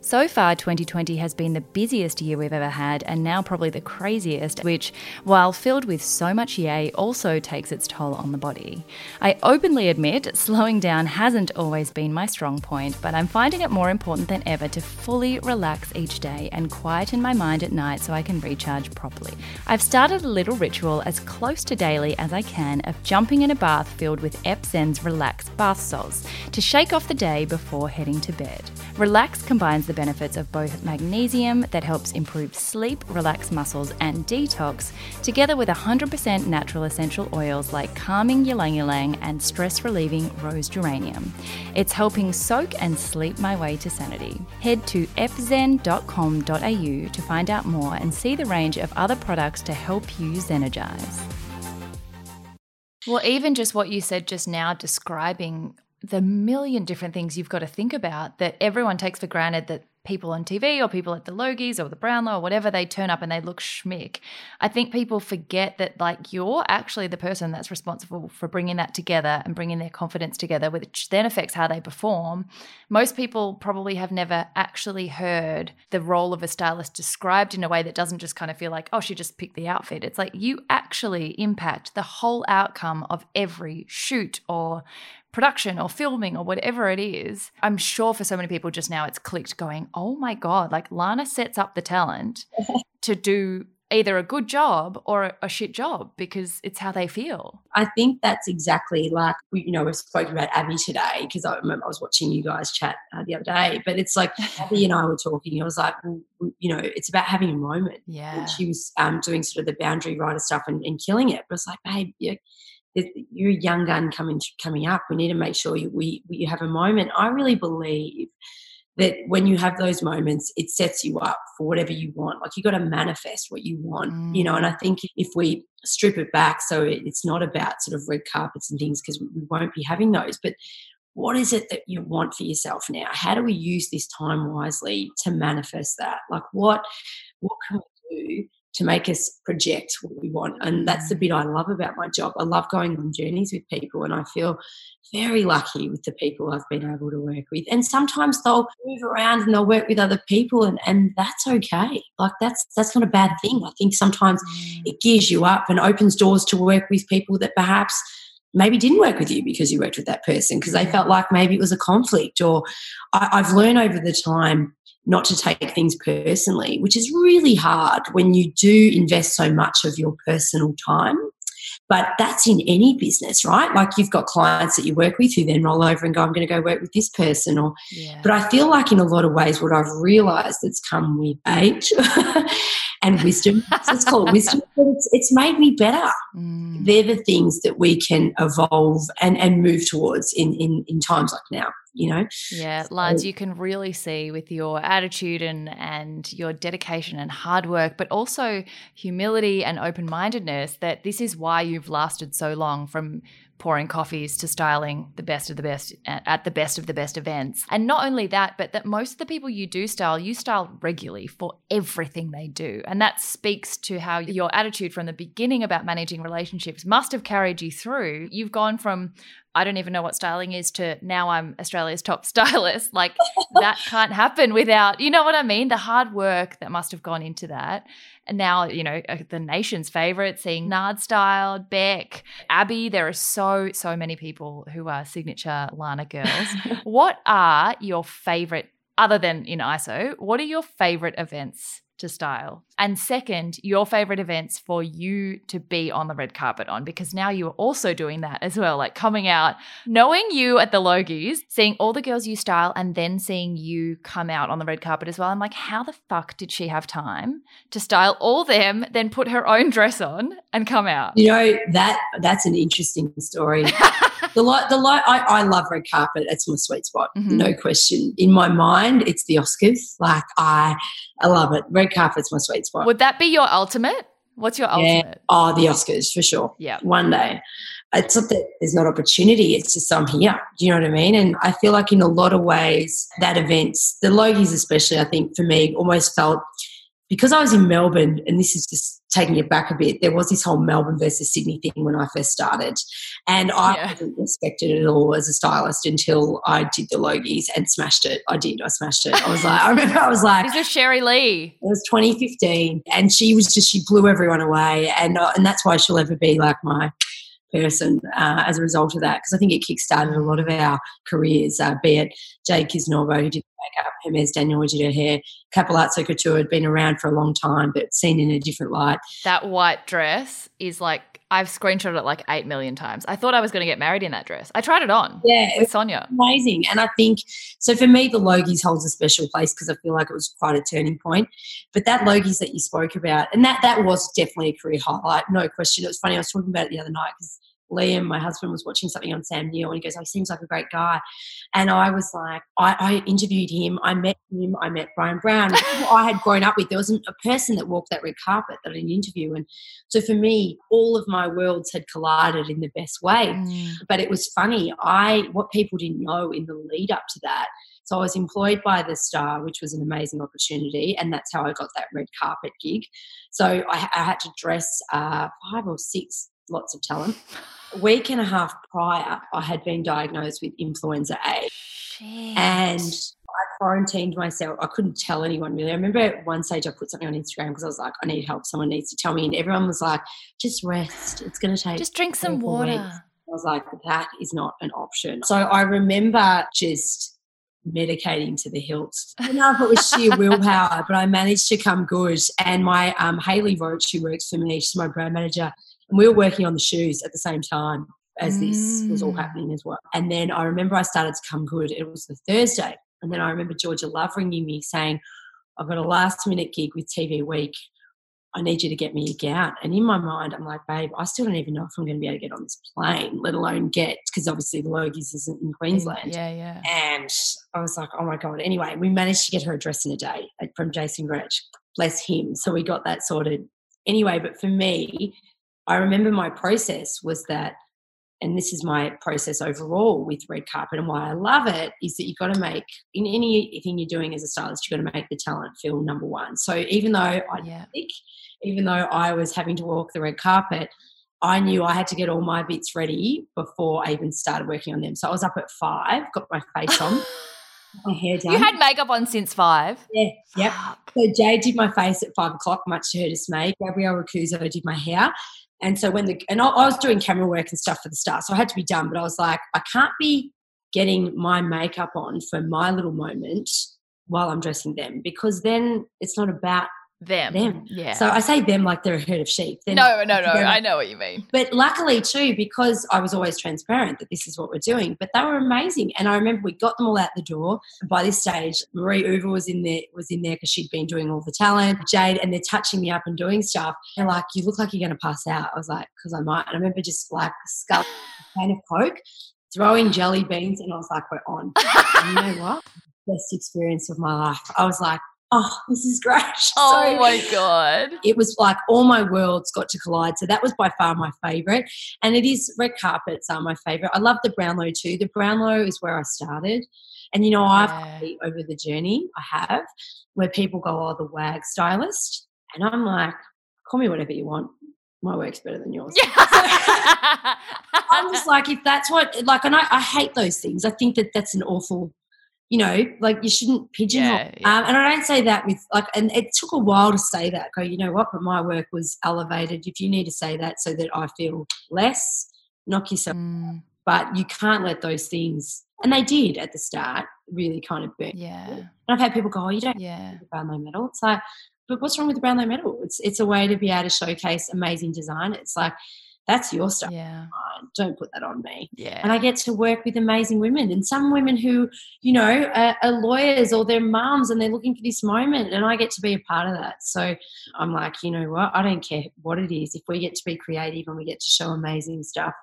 So far, 2020 has been the busiest year we've ever had, and now probably the craziest, which, while filled with so much yay, also takes its toll on the body. I openly admit slowing down hasn't always been my strong point, but I'm finding it more important than ever to fully relax each day and quieten my mind at night so I can recharge properly. I've started a little ritual as close to daily as I can of jumping in a bath filled with Epzen's Relax bath salts to shake off the day before heading to bed. Relax combines the benefits of both magnesium that helps improve sleep, relax muscles, and detox, together with 100% natural essential oils like calming ylang ylang and stress relieving rose geranium. It's helping soak and sleep my way to sanity. Head to epzen.com.au to find out more and see the range of other products to help you zenergize. Well, even just what you said just now, describing the million different things you've got to think about that everyone takes for granted that people on TV or people at the Logies or the Brownlow or whatever, they turn up and they look schmick. I think people forget that like you're actually the person that's responsible for bringing that together and bringing their confidence together, which then affects how they perform. Most people probably have never actually heard the role of a stylist described in a way that doesn't just kind of feel like, oh, she just picked the outfit. It's like you actually impact the whole outcome of every shoot or production or filming or whatever it is, I'm sure for so many people just now it's clicked going, oh my God, like Lana sets up the talent to do either a good job or a, a, shit job because it's how they feel. I think that's exactly like, we, you know, we've spoken about Abby today because I remember I was watching you guys chat uh, the other day, but it's like Abby and I were talking. I was like, well, you know, it's about having a moment. Yeah. And she was um, doing sort of the boundary rider stuff and, and killing it. But it's like, babe, yeah, you're a young gun coming coming up. We need to make sure you, we, we have a moment. I really believe that when you have those moments, it sets you up for whatever you want. Like you got to manifest what you want, mm. you know. And I mm. think if we strip it back, so it's not about sort of red carpets and things because we won't be having those, but what is it that you want for yourself now? How do we use this time wisely to manifest that? Like what what can we do to make us project what we want. And that's the mm. bit I love about my job. I love going on journeys with people, and I feel very lucky with the people I've been able to work with. And sometimes they'll move around and they'll work with other people, and, and that's okay. Like that's that's not a bad thing. I think sometimes mm. it gears you up and opens doors to work with people that perhaps maybe didn't work with you because you worked with that person because they felt like maybe it was a conflict or I, i've learned over the time not to take things personally, which is really hard when you do invest so much of your personal time. But that's in any business, right? Like you've got clients that you work with who then roll over and go, I'm going to go work with this person. Or, yeah. but I feel like in a lot of ways, what I've realized that's come with age and wisdom, let's call it wisdom, but it's, it's made me better. Mm. They're the things that we can evolve and, and move towards in, in, in times like now you know yeah Lance, you can really see with your attitude and and your dedication and hard work but also humility and open-mindedness that this is why you've lasted so long from pouring coffees to styling the best of the best at the best of the best events. And not only that, but that most of the people you do style, you style regularly for everything they do. And that speaks to how your attitude from the beginning about managing relationships must have carried you through. You've gone from I don't even know what styling is to now I'm Australia's top stylist. Like that can't happen without, you know what I mean? The hard work that must have gone into that. And now, you know, uh, the nation's favorite, seeing Nard style, Beck, Abby. There are so, so many people who are signature Lana girls. what are your favorite, other than in ISO, what are your favorite events to style? And second, your favorite events for you to be on the red carpet on, because now you're also doing that as well, like coming out, knowing you at the Logies, seeing all the girls you style, and then seeing you come out on the red carpet as well. I'm like, how the fuck did she have time to style all them, then put her own dress on and come out? You know, that that's an interesting story. the light, the light. I, I love red carpet. It's my sweet spot, mm-hmm. no question. In my mind, it's the Oscars. Like I, I love it. Red carpet's my sweet spot. Would that be your ultimate? What's your ultimate? Yeah. Oh, the Oscars for sure. Yeah, one day. It's not that there's not opportunity. It's just I'm here. Do you know what I mean? And I feel like in a lot of ways, that events, the Logies especially, I think for me, almost felt because I was in Melbourne, and this is just taking it back a bit, there was this whole Melbourne versus Sydney thing when I first started. And I yeah. wasn't respected it at all as a stylist until I did the Logies and smashed it. I did, I smashed it. I was like, I remember I was like, This Is Sherry Lee? It was 2015. And she was just, she blew everyone away. And, uh, and that's why she'll ever be like my person uh, as a result of that because I think it kickstarted a lot of our careers, uh, be it Jade Kisnorbo who did makeup, Hermes Daniel her hair, Cappellazzo Couture had been around for a long time but seen in a different light. That white dress is like I've screenshot it like eight million times. I thought I was going to get married in that dress. I tried it on. Yeah, with Sonia. Amazing. And I think so. For me, the Logies holds a special place because I feel like it was quite a turning point. But that Logies that you spoke about, and that that was definitely a career highlight, no question. It was funny. I was talking about it the other night because Liam, my husband, was watching something on Sam Neill and he goes, Oh, he seems like a great guy. And I was like, I, I interviewed him, I met him, I met Bryan Brown. I had grown up with, there wasn't a person that walked that red carpet that I didn't interview. And so for me, all of my worlds had collided in the best way. Mm. But it was funny. I what people didn't know in the lead up to that. So I was employed by the Star, which was an amazing opportunity, and that's how I got that red carpet gig. So I, I had to dress uh, five or six lots of talent week and a half prior, I had been diagnosed with influenza A. And I quarantined myself. I couldn't tell anyone really. I remember at one stage I put something on Instagram because I was like, I need help. Someone needs to tell me. And everyone was like, just rest. It's going to take. Just drink some water. Weeks. I was like, that is not an option. So I remember just medicating to the hilt. I don't know if it was sheer willpower, but I managed to come good. And my um, Haley Roach, who works for me, she's my brand manager and we were working on the shoes at the same time as this was all mm. happening as well. And then I remember I started to come good. It was the Thursday. And then I remember Georgia Love ringing me saying, I've got a last minute gig with TV Week. I need you to get me a gown. And in my mind, I'm like, babe, I still don't even know if I'm going to be able to get on this plane, let alone get, because obviously the Logies isn't in Queensland. Yeah, yeah. And I was like, oh my God. Anyway, we managed to get her a dress in a day from Jason Grech. Bless him. So we got that sorted. Anyway, but for me, I remember my process was that and this is my process overall with red carpet and why I love it is that you've got to make in anything you're doing as a stylist, you've got to make the talent feel number one. So even though I yeah. think, even though I was having to walk the red carpet, I knew I had to get all my bits ready before I even started working on them. So I was up at five, got my face on. my hair done. You had makeup on since five. Yeah, yep. So Jade did my face at five o'clock, much to her dismay. Gabrielle Racuso did my hair, and so when the and I, was doing camera work and stuff for the Star, so I had to be done. But I was like, I can't be getting my makeup on for my little moment while I'm dressing them because then it's not about them. Them. Yeah. So I say them like they're a herd of sheep. They're no, no, no. I know what you mean. But luckily too, because I was always transparent that this is what we're doing. But they were amazing. And I remember we got them all out the door. By this stage, Marie Uva was in there was in there because she'd been doing all the talent. Jade, and they're touching me up and doing stuff. They're like, You look like you're gonna pass out. I was like, because I might. And I remember just like scull a can of Coke, throwing jelly beans, and I was like, We're on. you know what? Best experience of my life. I was like, oh, this is great. Oh so my God. It was like all my worlds got to collide. So that was by far my favorite. And it is red carpets are my favorite. I love the Brownlow too. The Brownlow is where I started. And you know, I've over the journey I have where people go, oh, the wag stylist. And I'm like, call me whatever you want. My work's better than yours. I'm just like, if that's what, like, and I, I hate those things. I think that that's an awful you know, like you shouldn't pigeonhole. Yeah, yeah. Um, and I don't say that with like, and it took a while to say that. Go, you know what? But my work was elevated. If you need to say that so that I feel less, knock yourself. Mm. But you can't let those things, and they did at the start, really kind of burn. Yeah. And I've had people go, oh, you don't yeah. the Brownlow medal. It's like, but what's wrong with the Brownlow medal? It's it's a way to be able to showcase amazing design. It's like that's your stuff. Yeah. Don't put that on me. Yeah. And I get to work with amazing women and some women who, you know, are, are lawyers or they're moms and they're looking for this moment and I get to be a part of that. So I'm like, you know what? I don't care what it is. If we get to be creative and we get to show amazing stuff,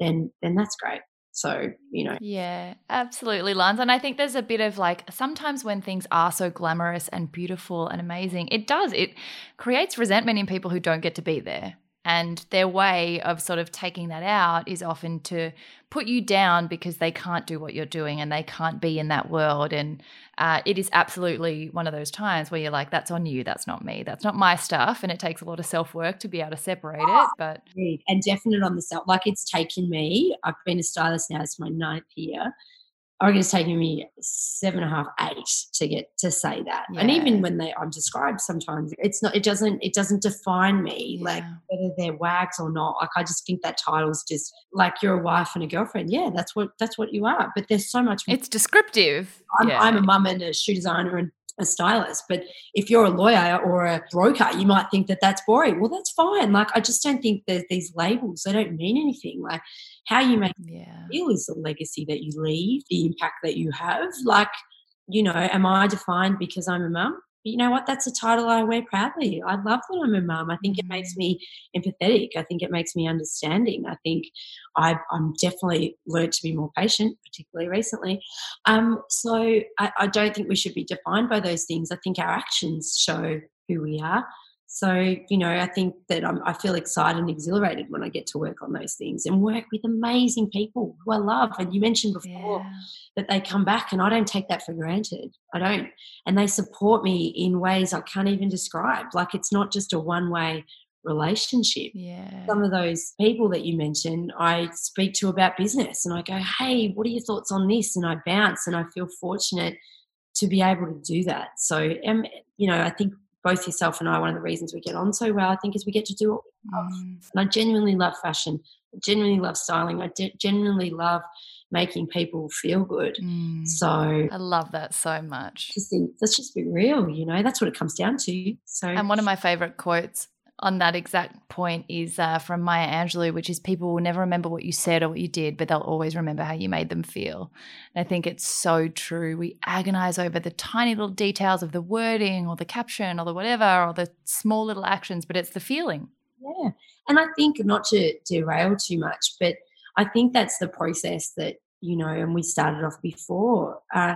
then then that's great. So, you know. Yeah, absolutely, Lance. And I think there's a bit of like sometimes when things are so glamorous and beautiful and amazing, it does, it creates resentment in people who don't get to be there. And their way of sort of taking that out is often to put you down because they can't do what you're doing and they can't be in that world. And uh, it is absolutely one of those times where you're like, that's on you, that's not me, that's not my stuff. And it takes a lot of self work to be able to separate it. But and definite on the self, like it's taken me, I've been a stylist now, it's my ninth year. I reckon it's taking me seven and a half, eight to get to say that. Yeah. And even when they I'm described sometimes it's not it doesn't it doesn't define me yeah. like whether they're wags or not. Like I just think that title's just like you're a wife and a girlfriend. Yeah, that's what that's what you are. But there's so much It's descriptive. I'm, yeah. I'm a mum and a shoe designer and a stylist. But if you're a lawyer or a broker, you might think that that's boring. Well, that's fine. Like, I just don't think there's these labels, they don't mean anything. Like, how you make yeah. feel is the legacy that you leave, the impact that you have. Like, you know, am I defined because I'm a mum? you know what? That's a title I wear proudly. I love that I'm a mum. I think it makes mm. me empathetic. I think it makes me understanding. I think I, am definitely learned to be more patient, particularly recently. Um, so I, I don't think we should be defined by those things. I think our actions show who we are. So, you know, I think that I'm, i feel excited and exhilarated when I get to work on those things and work with amazing people who I love. And you mentioned before yeah. that they come back, and I don't take that for granted. I don't. And they support me in ways I can't even describe. Like it's not just a one way relationship. Yeah. Some of those people that you mentioned, I speak to about business and I go, hey, what are your thoughts on this? And I bounce and I feel fortunate to be able to do that. So, um, you know, I think both yourself and I, one of the reasons we get on so well, I think, is we get to do what we love. Mm. And I genuinely love fashion. I genuinely love styling. I de- genuinely love making people feel good. Mm. So I love that so much. Just think, let's just be real, you know, that's what it comes down to. So And one of my favorite quotes on that exact point is uh, from Maya Angelou, which is people will never remember what you said or what you did, but they'll always remember how you made them feel. And I think it's so true. We agonize over the tiny little details of the wording or the caption or the whatever or the small little actions, but it's the feeling. Yeah. And I think not to derail too much, but I think that's the process that, you know, and we started off before. Uh,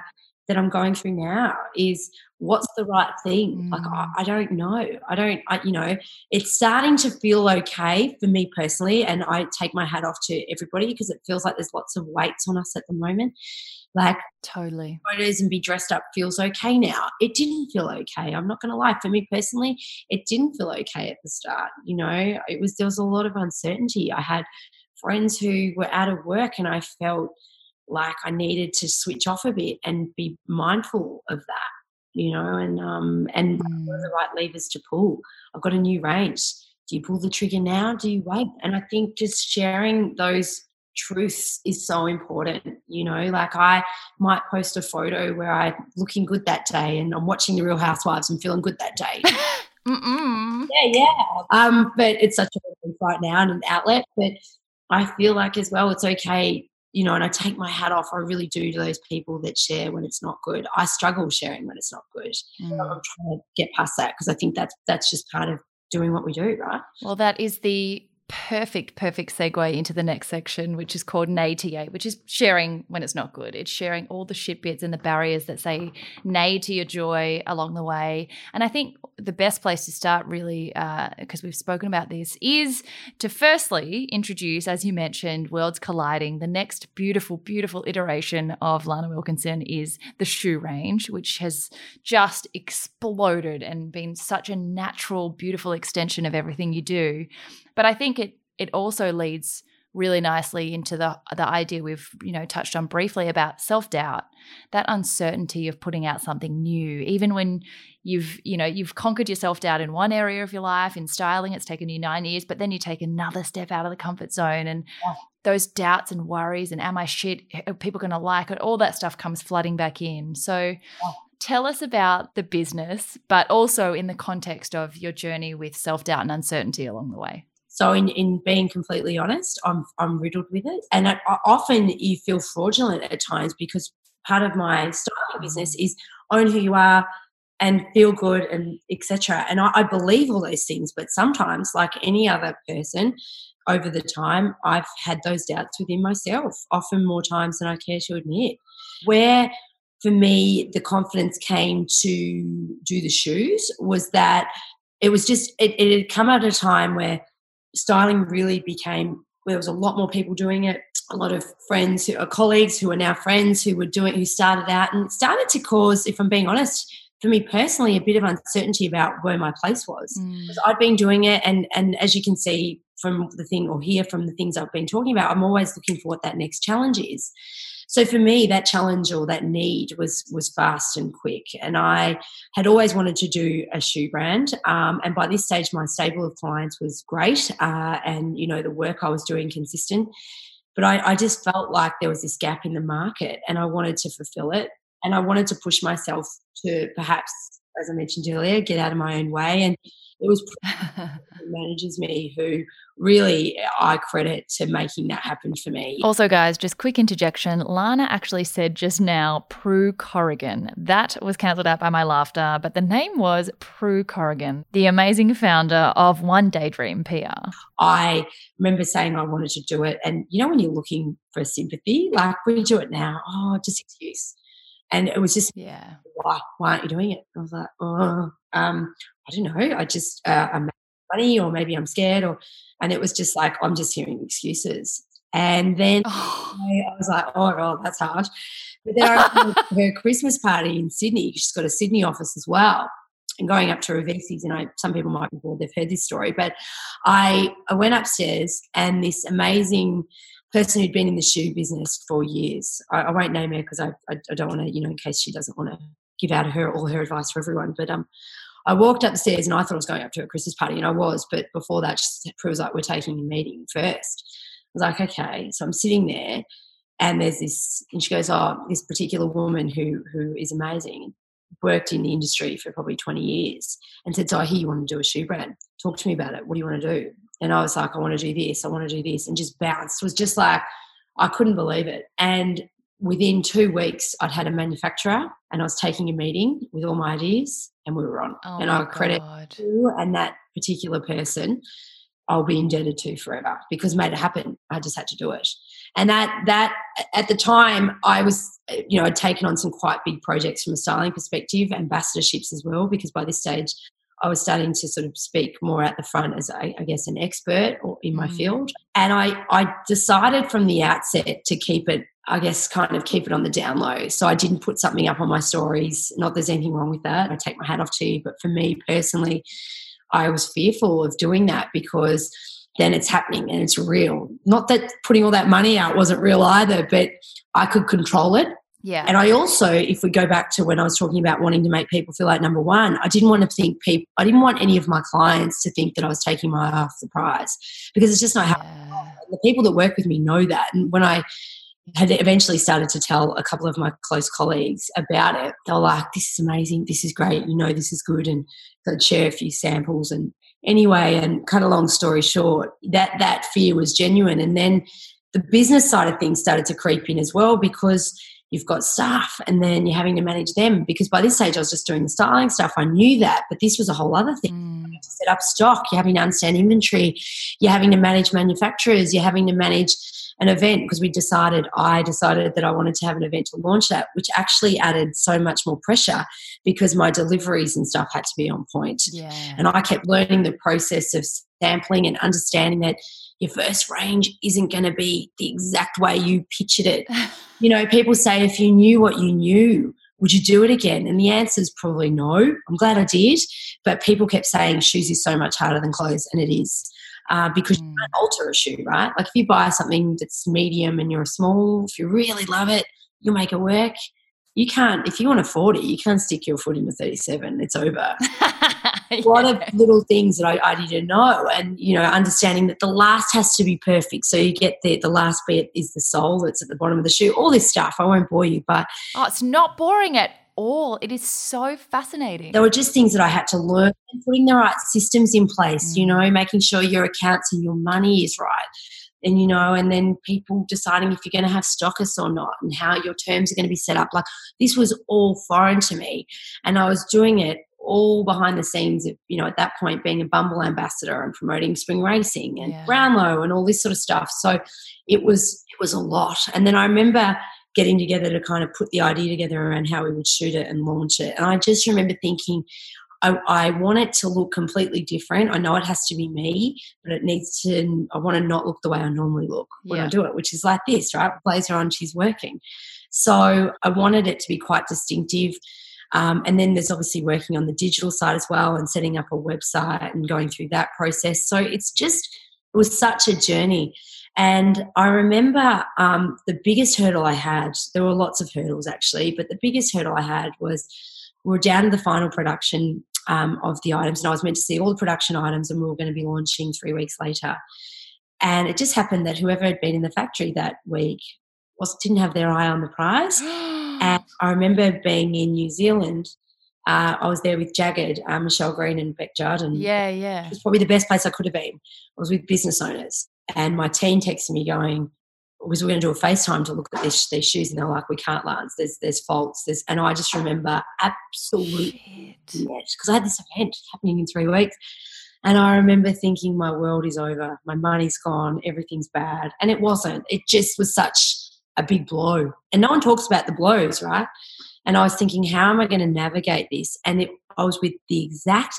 that I'm going through now is what's the right thing? Mm. Like, I, mm. I, don't know. I don't, I, you know, it's starting to feel okay for me personally. And I take my hat off to everybody because it feels like there's lots of weights on us at the moment. Like, totally. Photos and be dressed up feels okay now. It didn't feel okay. I'm not going to lie. For me personally, it didn't feel okay at the start. You know, it was, there was a lot of uncertainty. I had friends who were out of work and I felt, like I needed to switch off a bit and be mindful of that, you know, and um and mm. what are the right levers to pull. I've got a new range. Do you pull the trigger now? Do you wait? And I think just sharing those truths is so important. You know, like I might post a photo where I'm looking good that day and I'm watching the Real Housewives and feeling good that day. Mm-mm. Yeah, yeah. Um, but it's such a right now and an outlet. But I feel like as well, it's okay you know, and I take my hat off. I really do to those people that share when it's not good. I struggle sharing when it's not good. Mm. I'm trying to get past that because I think that's that's just part of doing what we do, right? Well, that is the perfect, perfect segue into the next section, which is called nay to yay, which is sharing when it's not good. It's sharing all the shit bits and the barriers that say nay to your joy along the way. And I think the best place to start, really, because uh, we've spoken about this, is to firstly introduce, as you mentioned, Worlds Colliding. The next beautiful, beautiful iteration of Lana Wilkinson is the shoe range, which has just exploded and been such a natural, beautiful extension of everything you do. But I think it it also leads really nicely into the the idea we've you know touched on briefly about self-doubt that uncertainty of putting out something new even when you've you know you've conquered your self-doubt in one area of your life in styling it's taken you 9 years but then you take another step out of the comfort zone and yeah. those doubts and worries and am I shit are people going to like it all that stuff comes flooding back in so yeah. Tell us about the business, but also in the context of your journey with self doubt and uncertainty along the way. So, in, in being completely honest, I'm, I'm riddled with it. And I, I often you feel fraudulent at times because part of my styling business mm. is own who you are and feel good and etc. And I, I believe all those things, but sometimes, like any other person, over the time, I've had those doubts within myself, often more times than I care to admit. Where for me, the confidence came to do the shoes was that it was just, it, it had come at a time where styling really became there was a lot more people doing it. A lot of friends who are colleagues who are now friends who were doing who started out and started to cause if i'm being honest for me personally a bit of uncertainty about where my place was. Mm. i'd been doing it and and as you can see from the thing or hear from the things i've been talking about i'm always looking for what that next challenge is so for me, that challenge or that need was was fast and quick. And I had always wanted to do a shoe brand. Um, and by this stage, my stable of clients was great, uh, and you know the work I was doing consistent. But I, I just felt like there was this gap in the market, and I wanted to fulfill it. And I wanted to push myself to perhaps, as I mentioned earlier, get out of my own way and it was manages me who really eh, I credit to making that happen for me. Also, guys, just quick interjection. Lana actually said just now Prue Corrigan. That was cancelled out by my laughter, but the name was Prue Corrigan, the amazing founder of One Daydream PR. I remember saying I wanted to do it, and you know when you're looking for sympathy, like we do it now. Oh, just excuse. And it was just, yeah, why, why aren't you doing it? I was like, oh, um, I don't know. I just, uh, I'm money or maybe I'm scared or, and it was just like, I'm just hearing excuses. And then oh. I, was like, oh, well, that's hard. But then I her Christmas party in Sydney. She's got a Sydney office as well. And going up to Ravesi's, and I, some people might be bored, they've heard this story, but I, I went upstairs and this amazing person who'd been in the shoe business for years. I, I won't name her because I, I, I, don't want to, you know, in case she doesn't want to give out her all her advice for everyone. But um, I walked upstairs and I thought I was going up to a Christmas party, and I was. But before that, she was like, "We're taking a meeting first. I was like, "Okay." So I'm sitting there, and there's this, and she goes, "Oh, this particular woman who who is amazing." worked in the industry for probably 20 years and said, So I hear you want to do a shoe brand. Talk to me about it. What do you want to do? And I was like, I want to do this, I want to do this, and just bounced. It was just like, I couldn't believe it. And within two weeks, I'd had a manufacturer and I was taking a meeting with all my ideas and we were on. Oh and I credit you and that particular person I'll be indebted to forever because made it happen. I just had to do it. And that that at the time I was you know I'd taken on some quite big projects from a styling perspective, ambassadorships as well, because by this stage I was starting to sort of speak more at the front as I, I guess an expert or in my mm. field. And I I decided from the outset to keep it I guess kind of keep it on the down low. So I didn't put something up on my stories. Not there's anything wrong with that. I take my hat off to you. But for me personally, I was fearful of doing that because then it's happening and it's real. Not that putting all that money out wasn't real either, but I could control it. Yeah. And I also, if we go back to when I was talking about wanting to make people feel like number one, I didn't want to think people, I didn't want any of my clients to think that I was taking my half the prize because it's just not how yeah. the people that work with me know that. And when I had eventually started to tell a couple of my close colleagues about it. They were like, "This is amazing. This is great. You know, this is good." And they'd share a few samples. And anyway, and cut a long story short, that that fear was genuine. And then the business side of things started to creep in as well because you've got staff and then you're having to manage them because by this stage I was just doing the styling stuff. I knew that, but this was a whole other thing. Mm. to set up stock, you're having to understand inventory, you're having to manage manufacturers, you're having to manage an event because we decided I decided that I wanted to have an event to launch that, which actually added so much more pressure because my deliveries and stuff had to be on point. Yeah. And I kept learning the process of sampling and understanding that your first range isn't going to be the exact way you pictured it. you know, people say if you knew what you knew, would you do it again? And the answer is probably no. I'm glad I did. But people kept saying shoes is so much harder than clothes, and it is uh, because mm. you can't alter a shoe, right? Like if you buy something that's medium and you're a small, if you really love it, you'll make it work. You can't, if you want a 40, you can't stick your foot in a 37. It's over. yeah. A lot of little things that I, I didn't know. And, you know, understanding that the last has to be perfect. So you get the, the last bit is the sole that's at the bottom of the shoe, all this stuff. I won't bore you, but. Oh, it's not boring at all. It is so fascinating. There were just things that I had to learn and putting the right systems in place, mm. you know, making sure your accounts and your money is right. And, you know, and then people deciding if you're going to have stockists or not and how your terms are going to be set up. Like this was all foreign to me. And I was doing it all behind the scenes of, you know, at that point being a Bumble ambassador and promoting spring racing and yeah. Brownlow and all this sort of stuff. So it was, it was a lot. And then I remember getting together to kind of put the idea together around how we would shoot it and launch it. And I just remember thinking, I, I, want it to look completely different. I know it has to be me, but it needs to, I want to not look the way I normally look when yeah. I do it, which is like this, right? Blazer on, she's working. So I wanted it to be quite distinctive. Um, and then there's obviously working on the digital side as well and setting up a website and going through that process. So it's just, it was such a journey. And I remember um, the biggest hurdle I had, there were lots of hurdles actually, but the biggest hurdle I had was we were down to the final production um, of the items, and I was meant to see all the production items, and we were going to be launching three weeks later. And it just happened that whoever had been in the factory that week was didn't have their eye on the prize. and I remember being in New Zealand. Uh, I was there with Jagged, uh, Michelle Green, and Beck Jarden. Yeah, yeah. It was probably the best place I could have been. I was with business owners. And my team texted me going, was we're going to do a FaceTime to look at these, these shoes, and they're like, we can't, Lance. There's there's faults. There's, and I just remember absolutely because I had this event happening in three weeks, and I remember thinking, my world is over, my money's gone, everything's bad, and it wasn't. It just was such a big blow, and no one talks about the blows, right? And I was thinking, how am I going to navigate this? And it, I was with the exact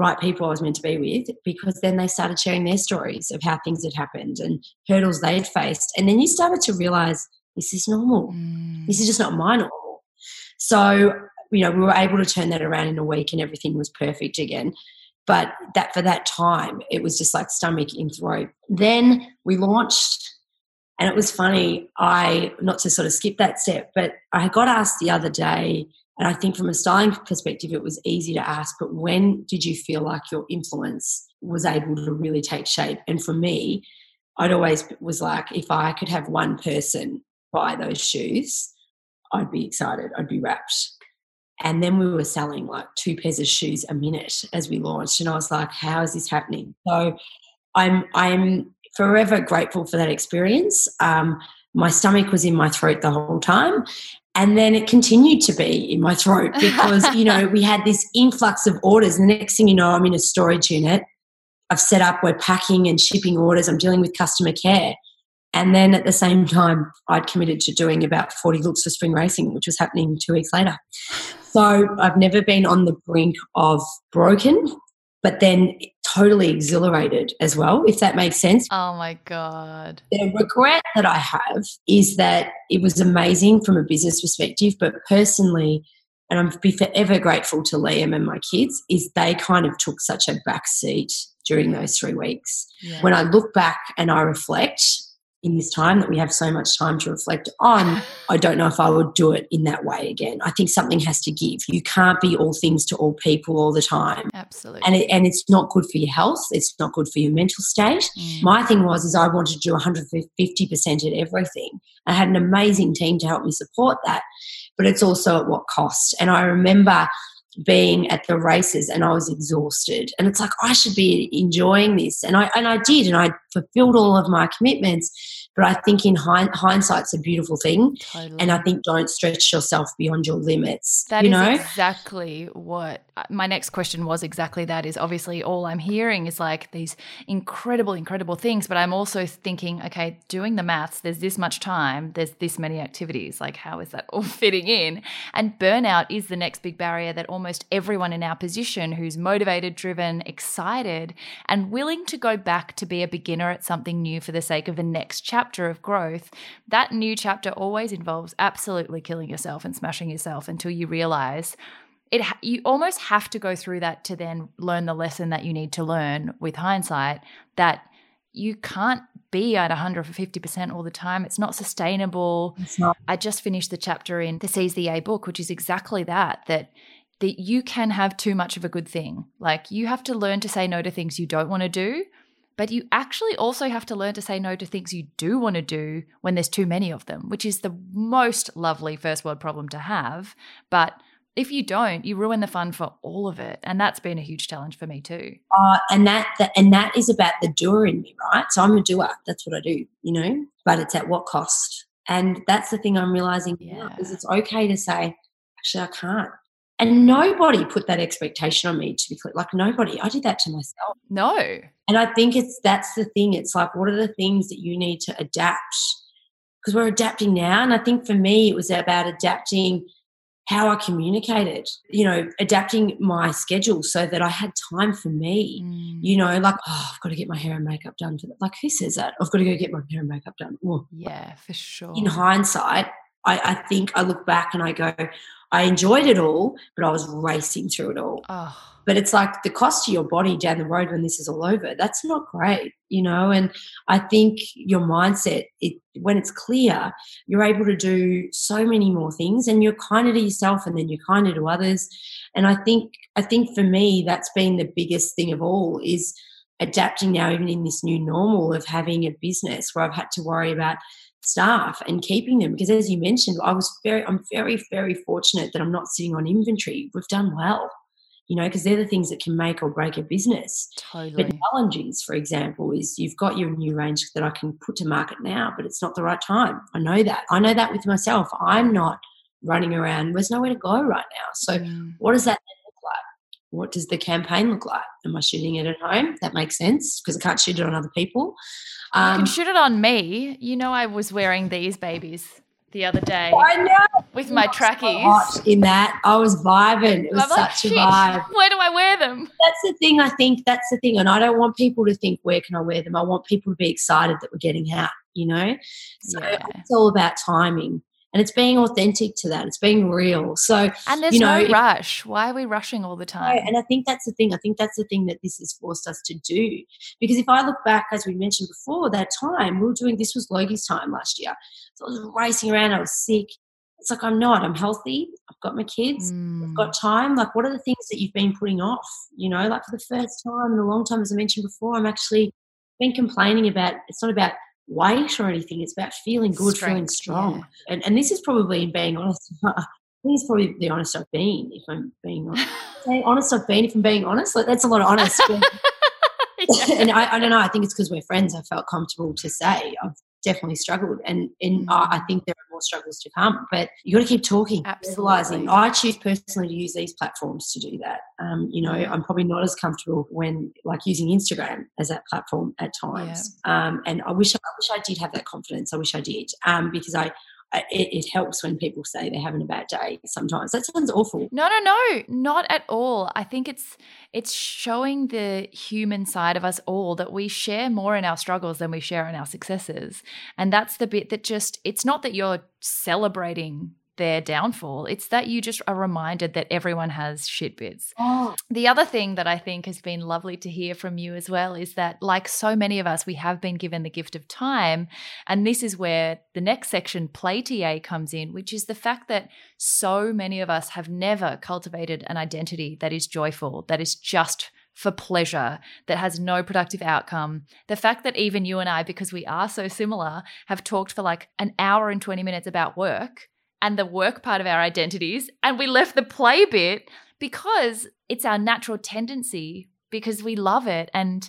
right people I was meant to be with because then they started sharing their stories of how things had happened and hurdles they'd faced. And then you started to realize this is normal. Mm. This is just not my normal. So, you know, we were able to turn that around in a week and everything was perfect again. But that for that time, it was just like stomach in throat. Then we launched and it was funny. I, not to sort of skip that step, but I got asked the other day and I think from a styling perspective, it was easy to ask, but when did you feel like your influence was able to really take shape? And for me, I'd always was like, if I could have one person buy those shoes, I'd be excited, I'd be wrapped. And then we were selling like two pairs of shoes a minute as we launched. And I was like, how is this happening? So I'm I'm forever grateful for that experience. Um, my stomach was in my throat the whole time. And then it continued to be in my throat because, you know, we had this influx of orders. And the next thing you know, I'm in a storage unit. I've set up, we're packing and shipping orders. I'm dealing with customer care. And then at the same time, I'd committed to doing about 40 looks for spring racing, which was happening two weeks later. So I've never been on the brink of broken, but then totally exhilarated as well, if that makes sense. Oh my God. The regret that I have is that it was amazing from a business perspective, but personally, and I'm be forever grateful to Liam and my kids, is they kind of took such a back seat during those three weeks. Yeah. When I look back and I reflect, in this time that we have so much time to reflect on, I don't know if I would do it in that way again. I think something has to give. You can't be all things to all people all the time. Absolutely. And, it, and it's not good for your health. It's not good for your mental state. Mm. My thing was, is I wanted to do 150% at everything. I had an amazing team to help me support that, but it's also at what cost. And I remember being at the races and I was exhausted. And it's like I should be enjoying this. And I and I did and I fulfilled all of my commitments. But I think in hind, hindsight's a beautiful thing, totally. and I think don't stretch yourself beyond your limits. That you is know? exactly what uh, my next question was. Exactly that is obviously all I'm hearing is like these incredible, incredible things. But I'm also thinking, okay, doing the maths. There's this much time. There's this many activities. Like, how is that all fitting in? And burnout is the next big barrier that almost everyone in our position who's motivated, driven, excited, and willing to go back to be a beginner at something new for the sake of the next chapter chapter of growth, that new chapter always involves absolutely killing yourself and smashing yourself until you realize it you almost have to go through that to then learn the lesson that you need to learn with hindsight that you can't be at 150% all the time. It's not sustainable. It's not. I just finished the chapter in the Seize the Yay book, which is exactly that, that that you can have too much of a good thing. Like you have to learn to say no to things you don't want to do but you actually also have to learn to say no to things you do want to do when there's too many of them, which is the most lovely first world problem to have. But if you don't, you ruin the fun for all of it, and that's been a huge challenge for me too. Uh, and that, that and that is about the doer in me, right? So I'm a doer. That's what I do, you know. But it's at what cost? And that's the thing I'm realizing yeah. now is it's okay to say, actually, I can't. And nobody put that expectation on me to be clear. Like nobody. I did that to myself. No. And I think it's that's the thing. It's like, what are the things that you need to adapt? Because we're adapting now. And I think for me, it was about adapting how I communicated, you know, adapting my schedule so that I had time for me. Mm. You know, like, oh, I've got to get my hair and makeup done for that. Like, who says that? I've got to go get my hair and makeup done. Yeah, for sure. In hindsight, I, I think I look back and I go, I enjoyed it all, but I was racing through it all. Oh. But it's like the cost to your body down the road when this is all over. That's not great, you know. And I think your mindset, it when it's clear, you're able to do so many more things, and you're kinder to yourself, and then you're kinder to others. And I think, I think for me, that's been the biggest thing of all is adapting now, even in this new normal of having a business where I've had to worry about staff and keeping them because as you mentioned i was very i'm very very fortunate that i'm not sitting on inventory. We've done well you know because they're the things that can make or break a business. Totally. but challenges for example is you've got your new range that i can put to market now but it's not the right time. I know that. I know that with myself. I'm not running around. There's nowhere to go right now. So mm. what does that look like? What does the campaign look like? Am i shooting it at home? That makes sense because i can't shoot it on other people um, you can shoot it on me. You know, I was wearing these babies the other day. I know. With my trackies. in that. I was vibing. It was such like, a vibe. Where do I wear them? That's the thing. I think that's the thing. And I don't want people to think, where can I wear them? I want people to be excited that we're getting out, you know? So yeah. it's all about timing and it's being authentic to that. It's being real. So and there's you know, no rush. Why are we rushing all the time? And I think that's the thing. I think that's the thing that this has forced us to do. Because if I look back, as we mentioned before, that time we were doing this was Logie's time last year. So I was racing around. I was sick. It's like I'm not. I'm healthy. I've got my kids. Mm. I've got time. Like, what are the things that you've been putting off? You know, like for the first time in a long time, as I mentioned before, I'm actually been complaining about. It's not about weight or anything. It's about feeling good, Strength, feeling strong. Yeah. And, and this is probably, being honest, think it's probably the honest I've been, if I'm being honest. Honest I've been, if I'm being honest. Like that's a lot of honest. and I, I, don't know. I think it's because we're friends. I felt comfortable to say I've definitely struggled, and and mm. I think there are more struggles to come. But you got to keep talking, realizing. I choose personally to use these platforms to do that. Um, you know, I'm probably not as comfortable when like using Instagram as that platform at times. Yeah. Um, and I wish I wish I did have that confidence. I wish I did um, because I it, it, helps when people say they're having a bad day sometimes. That sounds awful. No no no not at all. I think it's it's showing the human side of us all that we share more in our struggles than we share in our successes. And that's the bit that just it's not that you're celebrating their downfall. It's that you just are reminded that everyone has shit bits. Oh. The other thing that I think has been lovely to hear from you as well is that, like so many of us, we have been given the gift of time. And this is where the next section, Play Yay, comes in, which is the fact that so many of us have never cultivated an identity that is joyful, that is just for pleasure that has no productive outcome. The fact that even you and I, because we are so similar, have talked for like an hour and 20 minutes about work and the work part of our identities, and we left the play bit because it's our natural tendency because we love it and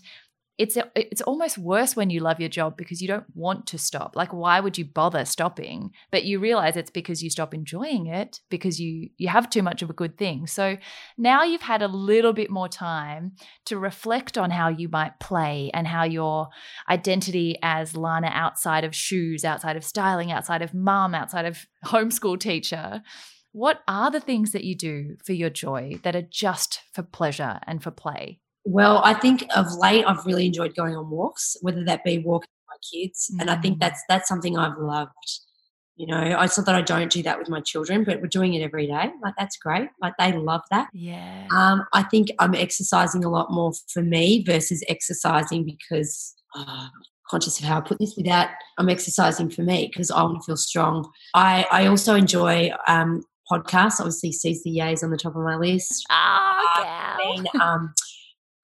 it's it's almost worse when you love your job because you don't want to stop. Like why would you bother stopping? But you realize it's because you stop enjoying it because you you have too much of a good thing. So now you've had a little bit more time to reflect on how you might play and how your identity as Lana outside of shoes, outside of styling, outside of mom, outside of homeschool teacher what are the things that you do for your joy that are just for pleasure and for play? Well, I think of late I've really enjoyed going on walks, whether that be walking my kids, mm-hmm. and I think mm. that's that's something I've loved. You know, it's not that I don't do that with my children, but we're doing it every day. Like that's great. Like they love that. Yeah. Um, I think I'm exercising a lot more for me versus exercising because uh, conscious of how I put this without I'm exercising for me because I want to feel strong. I I also enjoy um, podcasts. Obviously, the Yays on the top of my list. Oh, uh, been, um,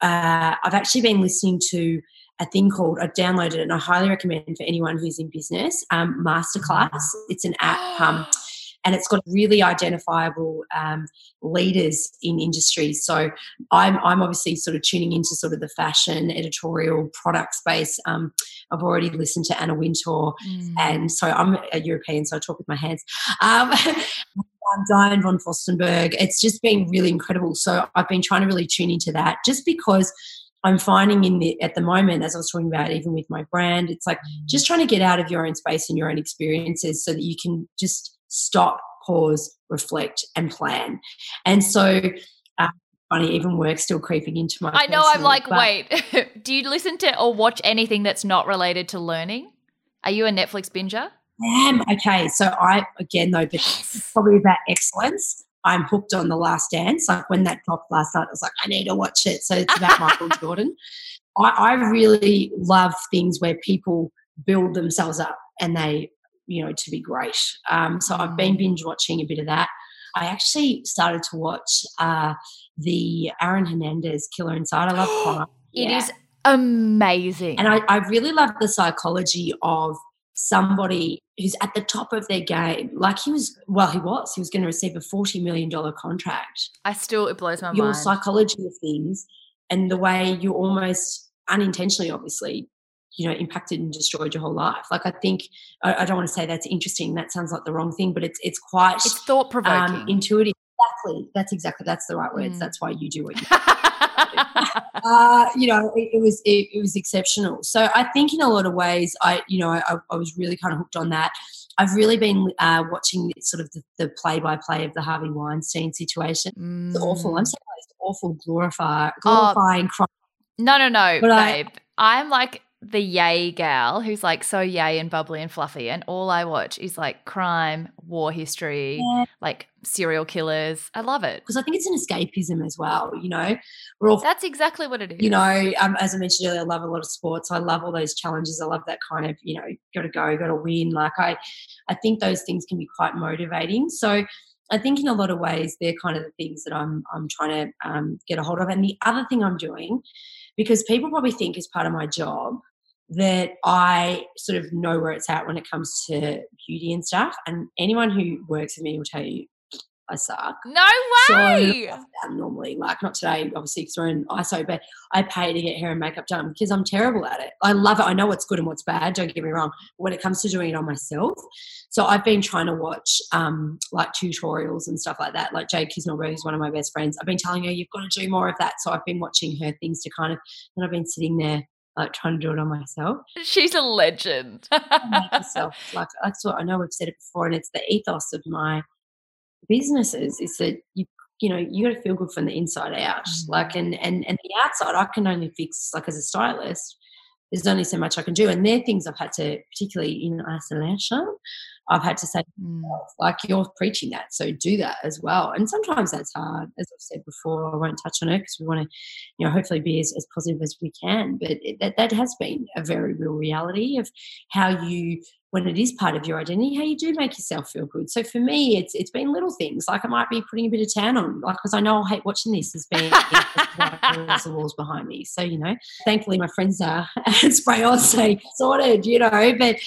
uh, I've actually been listening to a thing called I've downloaded it and I highly recommend for anyone who's in business um, masterclass. It's an app um, and it's got really identifiable um, leaders in industries. So I'm I'm obviously sort of tuning into sort of the fashion editorial product space. Um, I've already listened to Anna Wintour, mm. and so I'm a European, so I talk with my hands. Um, um, Diane von Furstenberg. It's just been really incredible. So I've been trying to really tune into that just because I'm finding in the at the moment, as I was talking about, even with my brand, it's like just trying to get out of your own space and your own experiences so that you can just stop, pause, reflect, and plan. And so uh, funny, even work still creeping into my. I know. I'm like, wait. do you listen to or watch anything that's not related to learning? Are you a Netflix binger? Am. Okay, so I again though, but probably about excellence. I'm hooked on The Last Dance. Like when that dropped last night, I was like, I need to watch it. So it's about Michael Jordan. I, I really love things where people build themselves up and they, you know, to be great. Um, so I've been mm. binge watching a bit of that. I actually started to watch uh, the Aaron Hernandez Killer Inside. I love crime. It yeah. is amazing. And I, I really love the psychology of somebody who's at the top of their game. Like he was, well, he was. He was going to receive a $40 million contract. I still, it blows my Your mind. Your psychology of things and the way you almost unintentionally, obviously, you know, impacted and destroyed your whole life. Like I think, I, I don't want to say that's interesting. That sounds like the wrong thing, but it's it's quite it's thought provoking, um, intuitive. Exactly. That's exactly that's the right words. Mm. That's why you do what you. uh, you know, it, it was it, it, was exceptional. So I think in a lot of ways, I you know I, I was really kind of hooked on that. I've really been uh, watching sort of the play by play of the Harvey Weinstein situation. Mm. It's awful. I'm saying it's awful, glorify, glorifying oh, crime. No, no, no, but babe. I, I'm like the yay gal who's like so yay and bubbly and fluffy and all I watch is like crime, war history, yeah. like serial killers. I love it. Because I think it's an escapism as well, you know. We're all That's exactly what it is. You know, um, as I mentioned earlier, I love a lot of sports. I love all those challenges. I love that kind of, you know, gotta go, gotta win. Like I I think those things can be quite motivating. So I think in a lot of ways they're kind of the things that I'm I'm trying to um, get a hold of. And the other thing I'm doing because people probably think as part of my job that I sort of know where it's at when it comes to beauty and stuff. And anyone who works with me will tell you I suck. No way. So, normally, like not today, obviously, because we're in ISO, but I pay to get hair and makeup done because I'm terrible at it. I love it. I know what's good and what's bad. Don't get me wrong. But when it comes to doing it on myself, so I've been trying to watch um, like tutorials and stuff like that. Like Jade Kisnorbo, who's one of my best friends. I've been telling her you've got to do more of that. So I've been watching her things to kind of, and I've been sitting there like trying to do it on myself. She's a legend. myself, like that's what I know. We've said it before, and it's the ethos of my businesses is that you you know you got to feel good from the inside out mm-hmm. like and and and the outside i can only fix like as a stylist there's only so much i can do and they're things i've had to particularly in isolation i've had to say mm. like you're preaching that so do that as well and sometimes that's hard as i've said before i won't touch on it because we want to you know hopefully be as, as positive as we can but it, that, that has been a very real reality of how you when it is part of your identity, how you do make yourself feel good. So for me, it's it's been little things like I might be putting a bit of tan on, like because I know I'll hate watching this as being the walls behind me. So you know, thankfully my friends are spray on say sorted, you know. But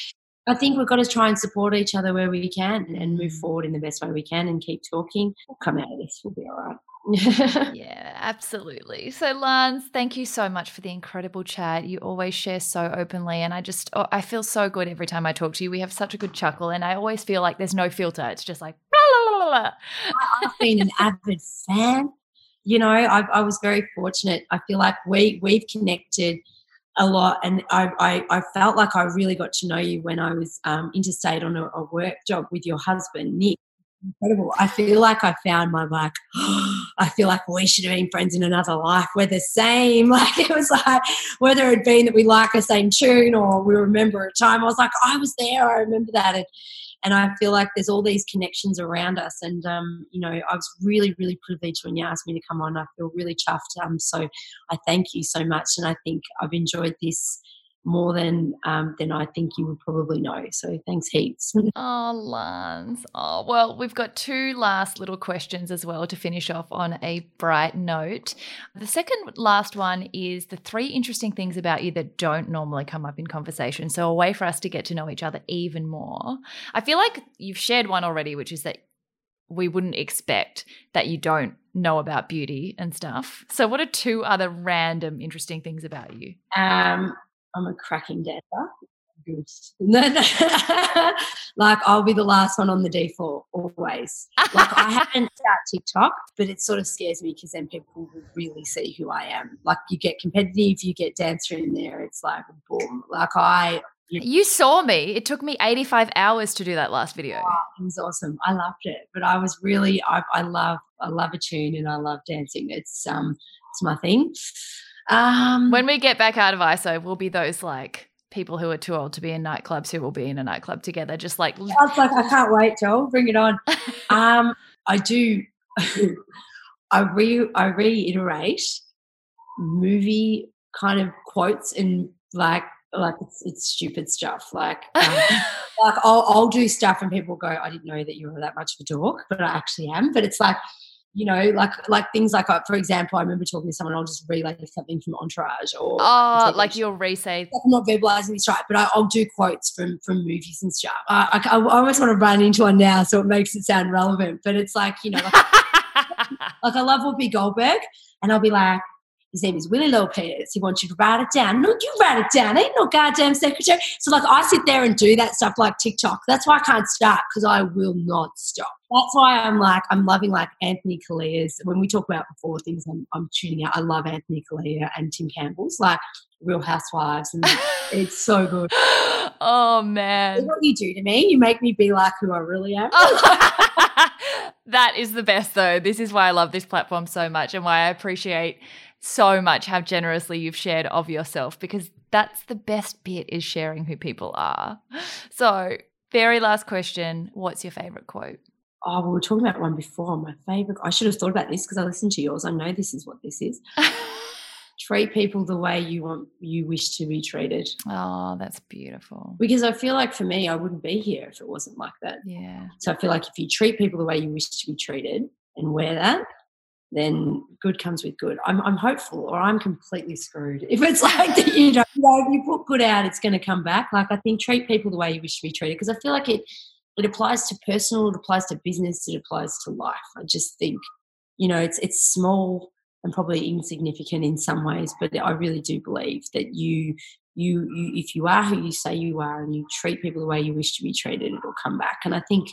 I think we've got to try and support each other where we can and move mm. forward in the best way we can and keep talking. We'll come out of this. We'll be all right. yeah, absolutely. So, Lance, thank you so much for the incredible chat. You always share so openly, and I just oh, I feel so good every time I talk to you. We have such a good chuckle, and I always feel like there's no filter. It's just like blah, blah, blah, I've been an avid fan. You know, I, I was very fortunate. I feel like we we've connected a lot, and I, I, I felt like I really got to know you when I was um, interstate on a, a work job with your husband Nick incredible. I feel like I found my like, I feel like we should have been friends in another life. We're the same. Like it was like whether it had been that we like the same tune or we remember a time. I was like, I was there. I remember that. And, and I feel like there's all these connections around us. And um, you know, I was really, really privileged when you asked me to come on. I feel really chuffed. Um, so I thank you so much, and I think I've enjoyed this more than um, than I think you would probably know. So thanks heaps. oh, Lance. Oh, well, we've got two last little questions as well to finish off on a bright note. The second last one is the three interesting things about you that don't normally come up in conversation. So a way for us to get to know each other even more. I feel like you've shared one already, which is that we wouldn't expect that you don't know about beauty and stuff. So, what are two other random interesting things about you? Um, I'm a cracking dancer. like I'll be the last one on the default always. Like I haven't started TikTok, but it sort of scares me because then people will really see who I am. Like you get competitive, you get dancer in there. It's like boom. Like I. You, you saw me. It took me 85 hours to do that last video. Oh, it was awesome. I loved it, but I was really. I, I love. I love a tune and I love dancing. It's um. It's my thing. Um, when we get back out of ISO, we'll be those like people who are too old to be in nightclubs who will be in a nightclub together. Just like I was like, I can't wait, Joel. Bring it on. um, I do. I re I reiterate movie kind of quotes and like like it's, it's stupid stuff. Like um, like I'll, I'll do stuff and people go, I didn't know that you were that much of a dork, but I actually am. But it's like you know, like like things like, for example, I remember talking to someone, I'll just relay something from Entourage, or oh, like you'll. I'm not verbalizing this right, but I, will do quotes from from movies and stuff. I, I, I, almost want to run into one now, so it makes it sound relevant. But it's like you know, like, like I love Whoopi Goldberg, and I'll be like, his name is Willie Lopez. He wants you to write it down. No, you write it down. Ain't no goddamn secretary. So like I sit there and do that stuff like TikTok. That's why I can't start because I will not stop. That's why I'm like I'm loving like Anthony Callea's. When we talk about before things, I'm, I'm tuning out. I love Anthony Calia and Tim Campbell's like Real Housewives, and it's so good. Oh man, what you do to me, you make me be like who I really am. that is the best though. This is why I love this platform so much and why I appreciate so much how generously you've shared of yourself because that's the best bit is sharing who people are. So, very last question What's your favorite quote? Oh, we were talking about one before. My favorite. I should have thought about this because I listened to yours. I know this is what this is. Treat people the way you want, you wish to be treated. Oh, that's beautiful. Because I feel like for me, I wouldn't be here if it wasn't like that. Yeah. So I feel like if you treat people the way you wish to be treated and wear that, then good comes with good. I'm, I'm hopeful, or I'm completely screwed. If it's like that, you know, if you put good out, it's going to come back. Like I think treat people the way you wish to be treated, because I feel like it it applies to personal, it applies to business, it applies to life. I just think, you know, it's it's small and probably insignificant in some ways, but I really do believe that you you, you if you are who you say you are and you treat people the way you wish to be treated, it'll come back. And I think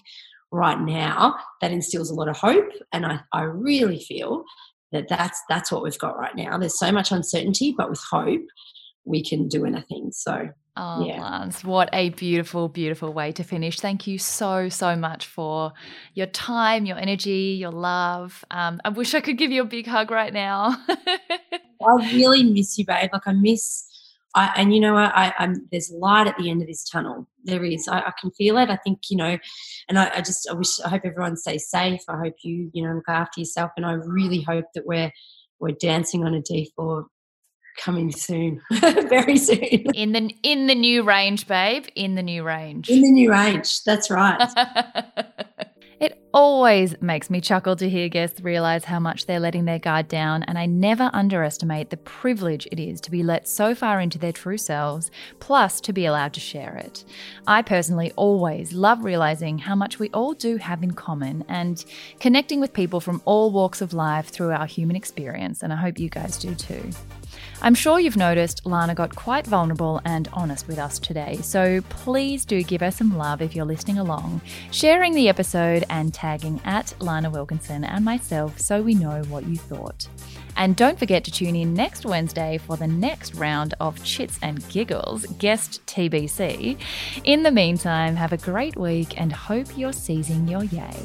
right now that instills a lot of hope and I, I really feel that that's that's what we've got right now there's so much uncertainty but with hope we can do anything so Oh, yeah. Lance, what a beautiful, beautiful way to finish. Thank you so, so much for your time, your energy, your love. Um, I wish I could give you a big hug right now. I really miss you, babe. Like, I miss I, and you know, I, am there's light at the end of this tunnel. There is. I, I can feel it. I think you know, and I, I, just I wish I hope everyone stays safe. I hope you you know look after yourself, and I really hope that we're we're dancing on a D4 coming soon, very soon. In the in the new range, babe. In the new range. In the new range. That's right. It always makes me chuckle to hear guests realize how much they're letting their guard down, and I never underestimate the privilege it is to be let so far into their true selves, plus to be allowed to share it. I personally always love realizing how much we all do have in common and connecting with people from all walks of life through our human experience, and I hope you guys do too. I'm sure you've noticed Lana got quite vulnerable and honest with us today, so please do give her some love if you're listening along, sharing the episode and tagging at Lana Wilkinson and myself so we know what you thought. And don't forget to tune in next Wednesday for the next round of Chits and Giggles, guest TBC. In the meantime, have a great week and hope you're seizing your yay.